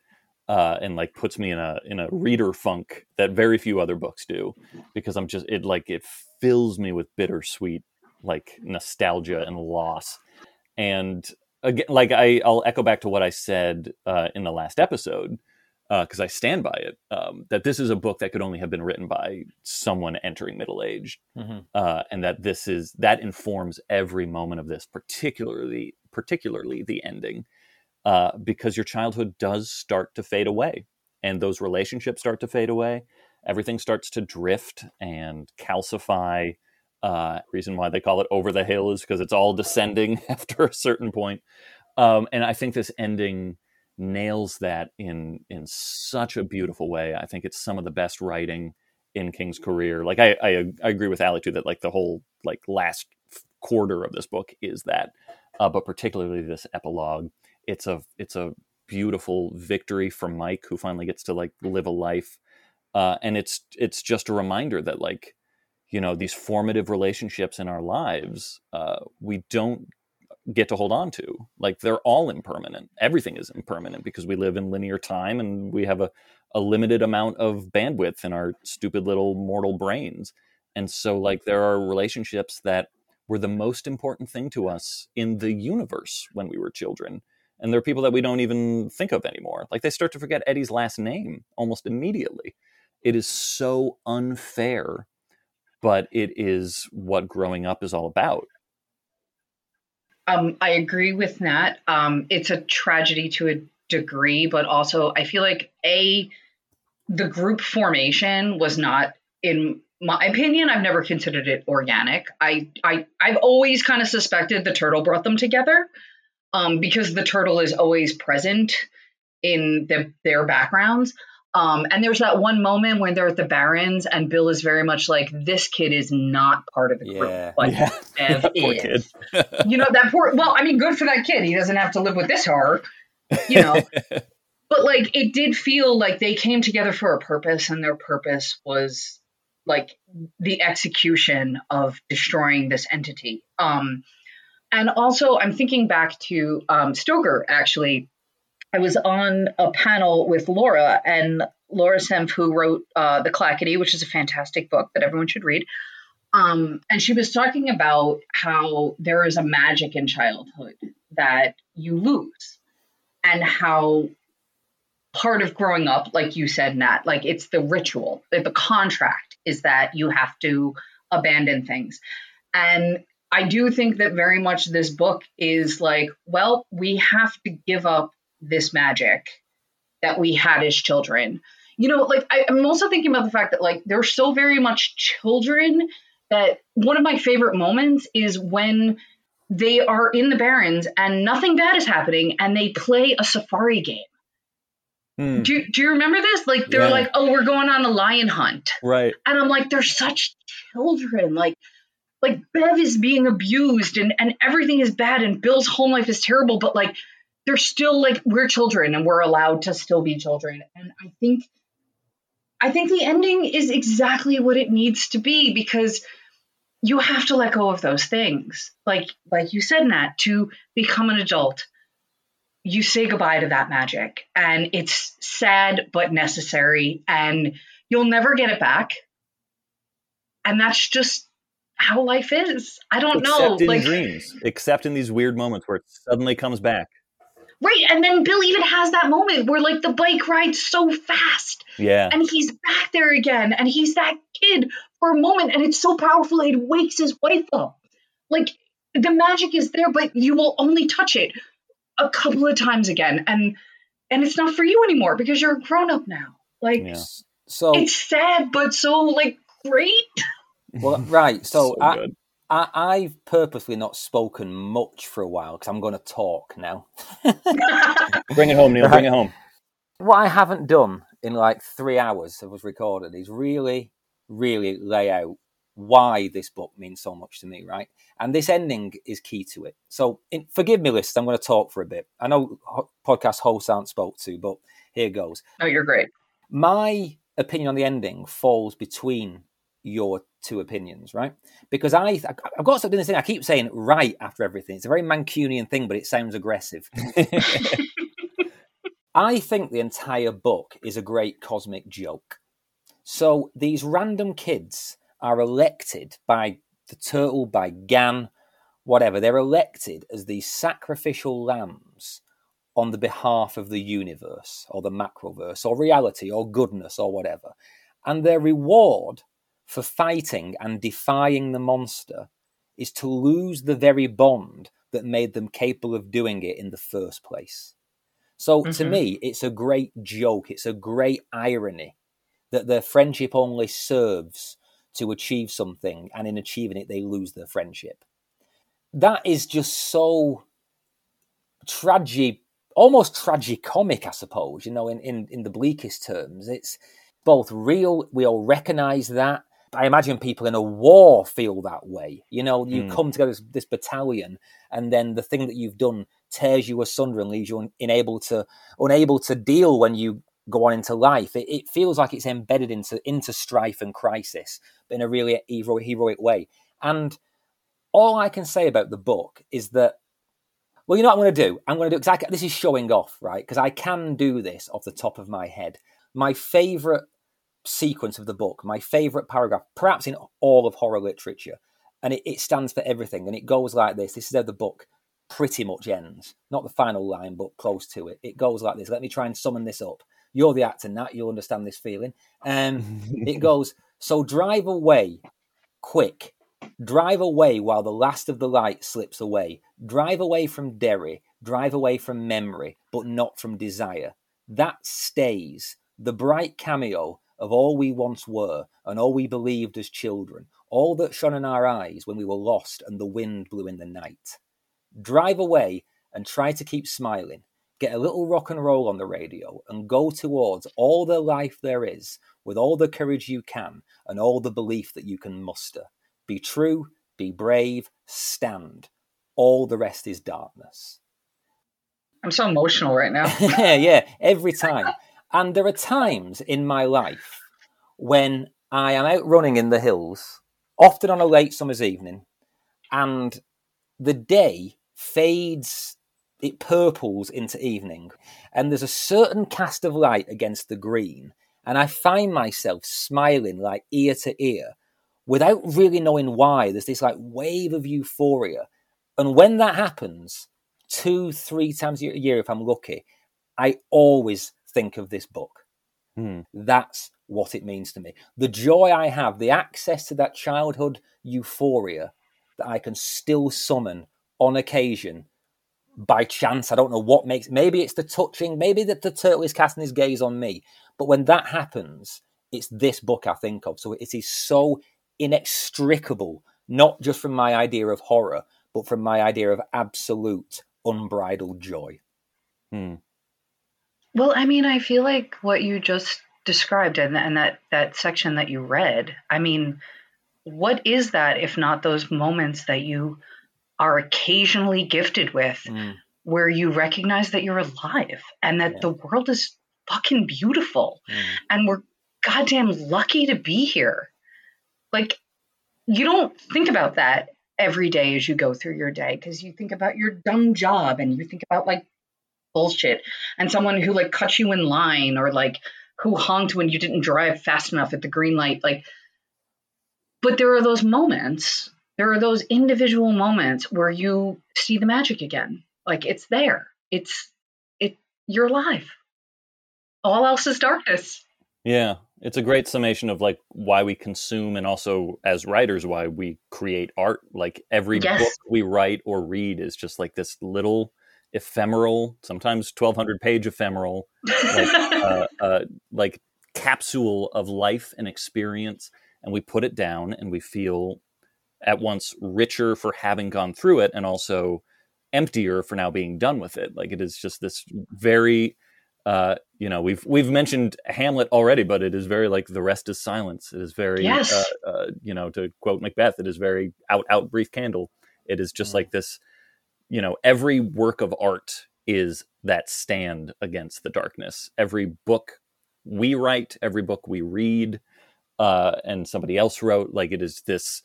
Uh, and like puts me in a in a reader funk that very few other books do because I'm just it like it fills me with bittersweet like nostalgia and loss. And again, like I, I'll echo back to what I said uh, in the last episode because I stand by it. Um, that this is a book that could only have been written by someone entering middle age, Mm-hmm. uh, and that this is that informs every moment of this, particularly particularly the ending, uh, because your childhood does start to fade away, and those relationships start to fade away. Everything starts to drift and calcify uh, reason why they call it over the hill is because it's all descending after a certain point. Um, and I think this ending nails that in in such a beautiful way. I think it's some of the best writing in King's career. Like I, I, I agree with Ally too that like the whole like last quarter of this book is that, uh, but particularly this epilogue. It's a it's a beautiful victory for Mike who finally gets to like live a life, uh, and it's it's just a reminder that like you know these formative relationships in our lives uh, we don't get to hold on to like they're all impermanent everything is impermanent because we live in linear time and we have a, a limited amount of bandwidth in our stupid little mortal brains and so like there are relationships that were the most important thing to us in the universe when we were children and there are people that we don't even think of anymore. Like they start to forget Eddie's last name almost immediately. It is so unfair, but it is what growing up is all about. Um, I agree with Nat. Um, it's a tragedy to a degree, but also I feel like a the group formation was not in my opinion i've never considered it organic i i i've always kind of suspected the turtle brought them together um, because the turtle is always present in the, their backgrounds um, and there's that one moment when they're at the barrens and bill is very much like this kid is not part of the group Yeah. but Yeah. Bev Poor is. kid. you know that poor well i mean good for that kid he doesn't have to live with this horror you know but like it did feel like they came together for a purpose and their purpose was like the execution of destroying this entity um and also i'm thinking back to um stoker actually i was on a panel with laura and Lora Senf who wrote uh the Clackity which is a fantastic book that everyone should read um and she was talking about how there is a magic in childhood that you lose and how part of growing up, like you said, Nat, like it's the ritual, the contract is that you have to abandon things. And I do think that very much this book is like, well, we have to give up this magic that we had as children. You know, like I, I'm also thinking about the fact that like they're so very much children that one of my favorite moments is when they are in the barrens and nothing bad is happening and they play a safari game. Hmm, Do, you- do you remember this? Like they're Yeah. like, oh, we're going on a lion hunt, right. and I'm like, they're such children. Like, like Bev is being abused and and everything is bad and Bill's home life is terrible, but like they're still like we're children and we're allowed to still be children. And I think, I think the ending is exactly what it needs to be because you have to let go of those things. Like like you said, Nat, to become an adult you say goodbye to that magic and it's sad but necessary and you'll never get it back and that's just how life is i don't know Except in like dreams, except in these weird moments where it suddenly comes back. Right and then bill even has that moment where like the bike rides so fast Yeah. and he's back there again and he's that kid for a moment and it's so powerful it wakes his wife up like the magic is there but you will only touch it a couple of times again and and it's not for you anymore because you're a grown up now like Yeah. So, it's sad but so like great well, right. So, So I, good. I, I've purposely not spoken much for a while because I'm going to talk now. Bring it home, Neil. Bring it home. what I haven't done in like three hours of us recorded is really, really lay out why this book means so much to me, right? And this ending is key to it. So, in, forgive me, list. I'm going to talk for a bit. I know podcast hosts aren't spoke to, but here goes. oh you're great My opinion on the ending falls between your two opinions, right? Because I, I've got something to stop doing this thing. I keep saying right after everything. It's a very Mancunian thing, but it sounds aggressive. I think the entire book is a great cosmic joke. So these random kids are elected by the turtle, by Gan, whatever. They're elected as these sacrificial lambs on the behalf of the universe or the macroverse or reality or goodness or whatever. And their reward for fighting and defying the monster is to lose the very bond that made them capable of doing it in the first place. So to Mhm. me, it's a great joke. It's a great irony that their friendship only serves to achieve something, and in achieving it, they lose their friendship. That is just so tragic, almost tragicomic, I suppose, you know, in, in, in the bleakest terms. It's both real, we all recognize that. I imagine people in a war feel that way. You know, you Mm. come together as this battalion, and then the thing that you've done tears you asunder and leaves you unable to unable to deal when you go on into life. It, it feels like it's embedded into into strife and crisis, but in a really hero, heroic way. And all I can say about the book is that, well, you know what I'm going to do? I'm going to do exactly this is showing off, right? Because I can do this off the top of my head. My favorite sequence of the book, my favorite paragraph, perhaps in all of horror literature, and it, it stands for everything. And it goes like this: This is how the book pretty much ends. Not the final line, but close to it. It goes like this. Let me try and summon this up. You're the actor, Nat. You'll understand this feeling. Um, it goes, so drive away, quick. Drive away while the last of the light slips away. Drive away from Derry. Drive away from memory, but not from desire. That stays. The bright cameo of all we once were and all we believed as children, all that shone in our eyes when we were lost and the wind blew in the night. Drive away and try to keep smiling. Get a little rock and roll on the radio and go towards all the life there is with all the courage you can and all the belief that you can muster. Be true, be brave, stand. All the rest is darkness. I'm so emotional right now. yeah, yeah, every time. And there are times in my life when I am out running in the hills, often on a late summer's evening, and the day fades, it purples into evening, and there's a certain cast of light against the green, and I find myself smiling like ear to ear without really knowing why. There's this like wave of euphoria. And when that happens, two, three times a year, if I'm lucky, I always think of this book. Hmm. That's what it means to me. The joy I have, the access to that childhood euphoria that I can still summon on occasion by chance. I don't know what makes maybe it's the touching, maybe that the turtle is casting his gaze on me. But when that happens, it's this book I think of. So it is so inextricable, not just from my idea of horror, but from my idea of absolute unbridled joy. Hmm. Well, I mean, I feel like what you just described and, and that, that section that you read, I mean, what is that if not those moments that you are occasionally gifted with mm. where you recognize that you're alive and that yeah. the world is fucking beautiful mm. and we're goddamn lucky to be here. Like, you don't think about that every day as you go through your day because you think about your dumb job and you think about like bullshit. And someone who like cut you in line or like who honked when you didn't drive fast enough at the green light like but there are those moments there are those individual moments where you see the magic again. Like it's there. It's it you're alive. All else is darkness. Yeah. It's a great summation of like why we consume and also as writers why we create art. Like every yes. book we write or read is just like this little ephemeral, sometimes 1200 page ephemeral, like, uh, uh, like capsule of life and experience. And we put it down and we feel at once richer for having gone through it and also emptier for now being done with it. Like it is just this very, uh, you know, we've we've mentioned Hamlet already, but it is very like the rest is silence. It is very, yes. uh, uh, you know, to quote Macbeth, it is very out out brief candle. It is just mm. like this you know every work of art is that stand against the darkness. Every book we write every book we read uh, and somebody else wrote like it is this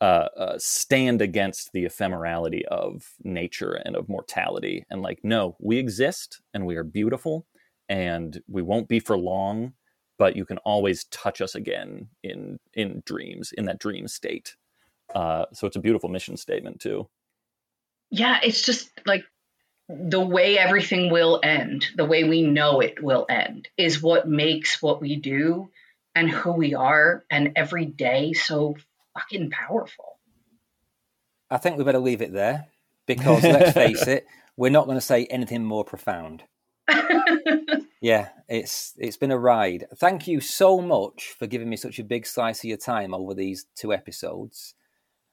uh, uh, stand against the ephemerality of nature and of mortality. And like no we exist and we are beautiful and we won't be for long but you can always touch us again in in dreams in that dream state. Uh, so it's a beautiful mission statement too yeah, it's just like the way everything will end, the way we know it will end, is what makes what we do and who we are and every day so fucking powerful. I think we better leave it there because let's face it, we're not going to say anything more profound. yeah, it's it's been a ride. Thank you so much for giving me such a big slice of your time over these two episodes.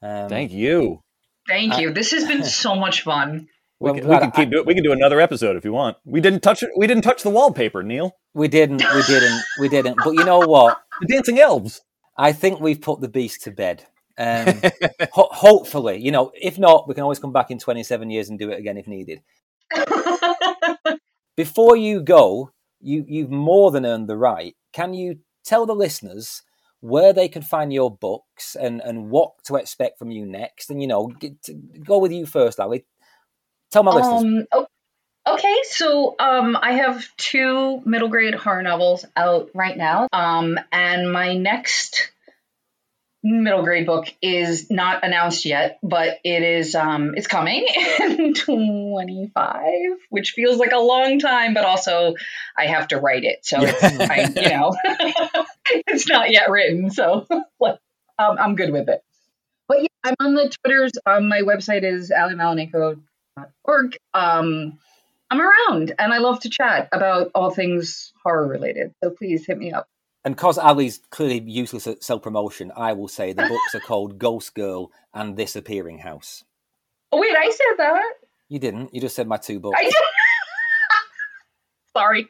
Um, Thank you. Thank you. This has been so much fun. We, can, we can keep do, we can do another episode if you want. We didn't touch it. We didn't touch the wallpaper, Neil. We didn't. We didn't. We didn't. But you know what? The dancing elves. I think we've put the beast to bed. Um, ho- hopefully, you know. If not, we can always come back in 27 years and do it again if needed. Before you go, you you've more than earned the right. Can you tell the listeners where they can find your books and, and what to expect from you next. And, you know, get, go with you first, Ally. Tell my listeners. Um, oh, okay, so um, I have two middle grade horror novels out right now. Um, and my next middle grade book is not announced yet, but it is um it's coming in 25, which feels like a long time, but also I have to write it. So it's I, you know it's not yet written. So um, I'm good with it. But yeah, I'm on the Twitters. Um, my website is allymalinenko.org. Um, I'm around and I love to chat about all things horror related. So please hit me up. And because Ally's clearly useless at self promotion, I will say the books are called Ghost Girl and This Appearing House. Oh, wait, I said that. You didn't. You just said my two books. I did. Sorry.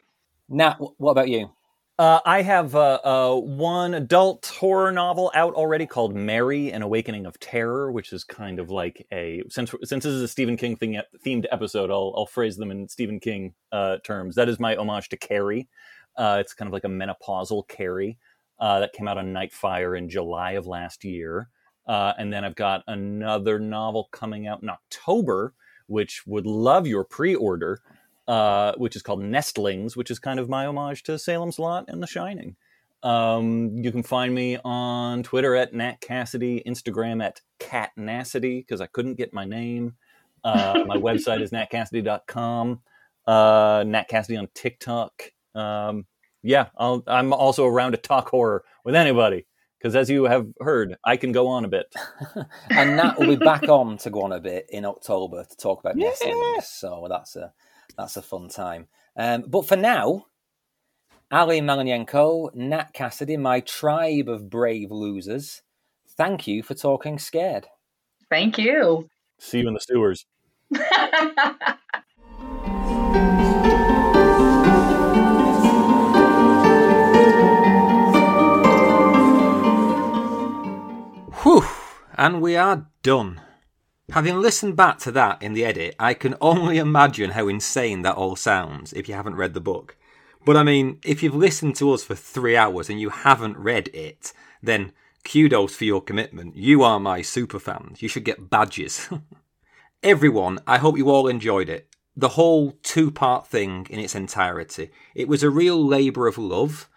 Nat, what about you? Uh, I have uh, uh, one adult horror novel out already called Mary: An Awakening of Terror, which is kind of like a since since this is a Stephen King thing, themed episode, I'll I'll phrase them in Stephen King uh, terms. That is my homage to Carrie, uh, it's kind of like a menopausal Carrie uh, that came out on Nightfire in July of last year. Uh, and then I've got another novel coming out in October, which would love your pre order, uh, which is called Nestlings, which is kind of my homage to Salem's Lot and The Shining. Um, you can find me on Twitter at Nat Cassidy, Instagram at Cat Catnacity, because I couldn't get my name. Uh, my website is natcassidy.com. Uh, Nat Cassidy on TikTok um, yeah, I'll, I'm also around to talk horror with anybody because, as you have heard, I can go on a bit. and Nat will be back on to go on a bit in October to talk about yeah. Nestlings. So that's a that's a fun time. Um, but for now, Ally Malinenko, Nat Cassidy, my tribe of brave losers. Thank you for talking scared. Thank you. See you in the sewers. and we are done. Having listened back to that in the edit, I can only imagine how insane that all sounds if you haven't read the book. But I mean, if you've listened to us for three hours and you haven't read it, then kudos for your commitment. You are my super fans. You should get badges. Everyone, I hope you all enjoyed it. The whole two part thing in its entirety. It was a real labour of love,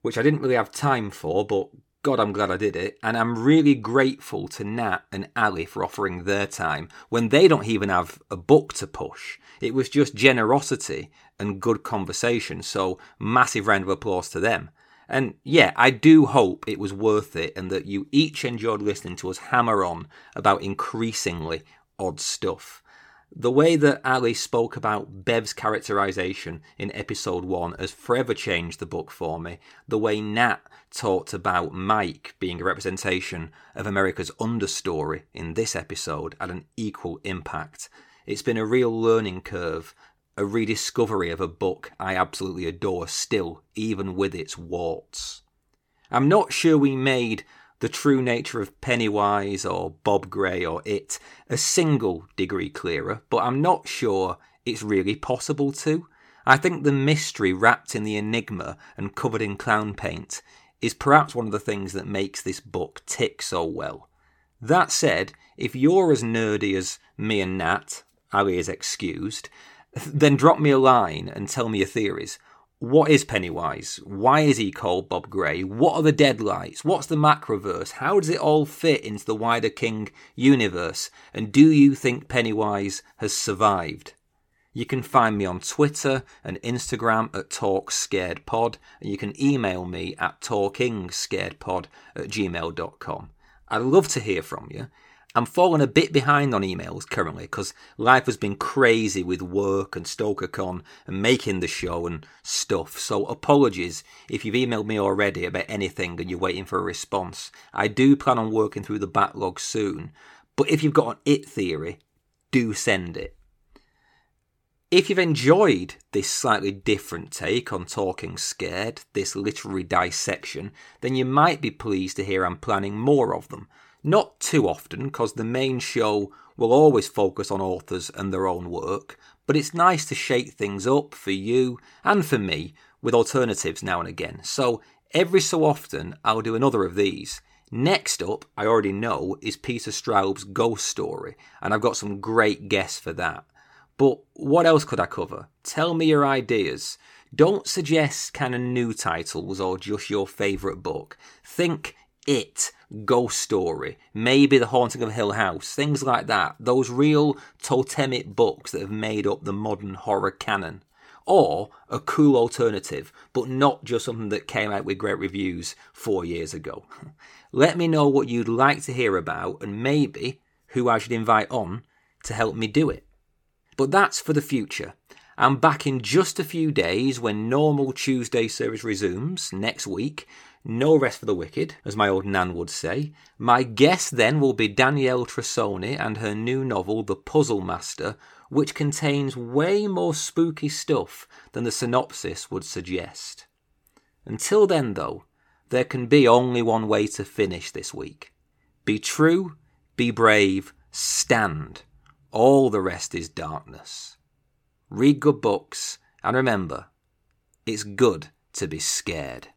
which I didn't really have time for, but God, I'm glad I did it. And I'm really grateful to Nat and Ally for offering their time when they don't even have a book to push. It was just generosity and good conversation. So, massive round of applause to them. And yeah, I do hope it was worth it and that you each enjoyed listening to us hammer on about increasingly odd stuff. The way that Ally spoke about Bev's characterization in episode one has forever changed the book for me. The way Nat talked about Mike being a representation of America's understory in this episode had an equal impact. It's been a real learning curve, a rediscovery of a book I absolutely adore still, even with its warts. I'm not sure we made the true nature of Pennywise or Bob Gray or It a single degree clearer, but I'm not sure it's really possible to. I think the mystery wrapped in the enigma and covered in clown paint is perhaps one of the things that makes this book tick so well. That said, if you're as nerdy as me and Nat, Ally is excused, then drop me a line and tell me your theories. What is Pennywise? Why is he called Bob Gray? What are the deadlights? What's the macroverse? How does it all fit into the wider King universe? And do you think Pennywise has survived? You can find me on Twitter and Instagram at TalkScaredPod, and you can email me at talkingscaredpod at gmail.com. I'd love to hear from you. I'm falling a bit behind on emails currently because life has been crazy with work and StokerCon and making the show and stuff. So apologies if you've emailed me already about anything and you're waiting for a response. I do plan on working through the backlog soon. But if you've got an it theory, do send it. If you've enjoyed this slightly different take on Talking Scared, this literary dissection, then you might be pleased to hear I'm planning more of them. Not too often, because the main show will always focus on authors and their own work, but it's nice to shake things up for you and for me with alternatives now and again. So every so often, I'll do another of these. Next up, I already know, is Peter Straub's Ghost Story, and I've got some great guests for that. But what else could I cover? Tell me your ideas. Don't suggest kind of new titles or just your favourite book. Think It, Ghost Story, maybe The Haunting of Hill House, things like that. Those real totemic books that have made up the modern horror canon. Or a cool alternative, but not just something that came out with great reviews four years ago. Let me know what you'd like to hear about and maybe who I should invite on to help me do it. But that's for the future. I'm back in just a few days when normal Tuesday service resumes next week. No rest for the wicked, as my old Nan would say. My guest then will be Danielle Trussoni and her new novel, The Puzzle Master, which contains way more spooky stuff than the synopsis would suggest. Until then, though, there can be only one way to finish this week. Be true, be brave, stand. All the rest is darkness. Read good books, and remember, it's good to be scared.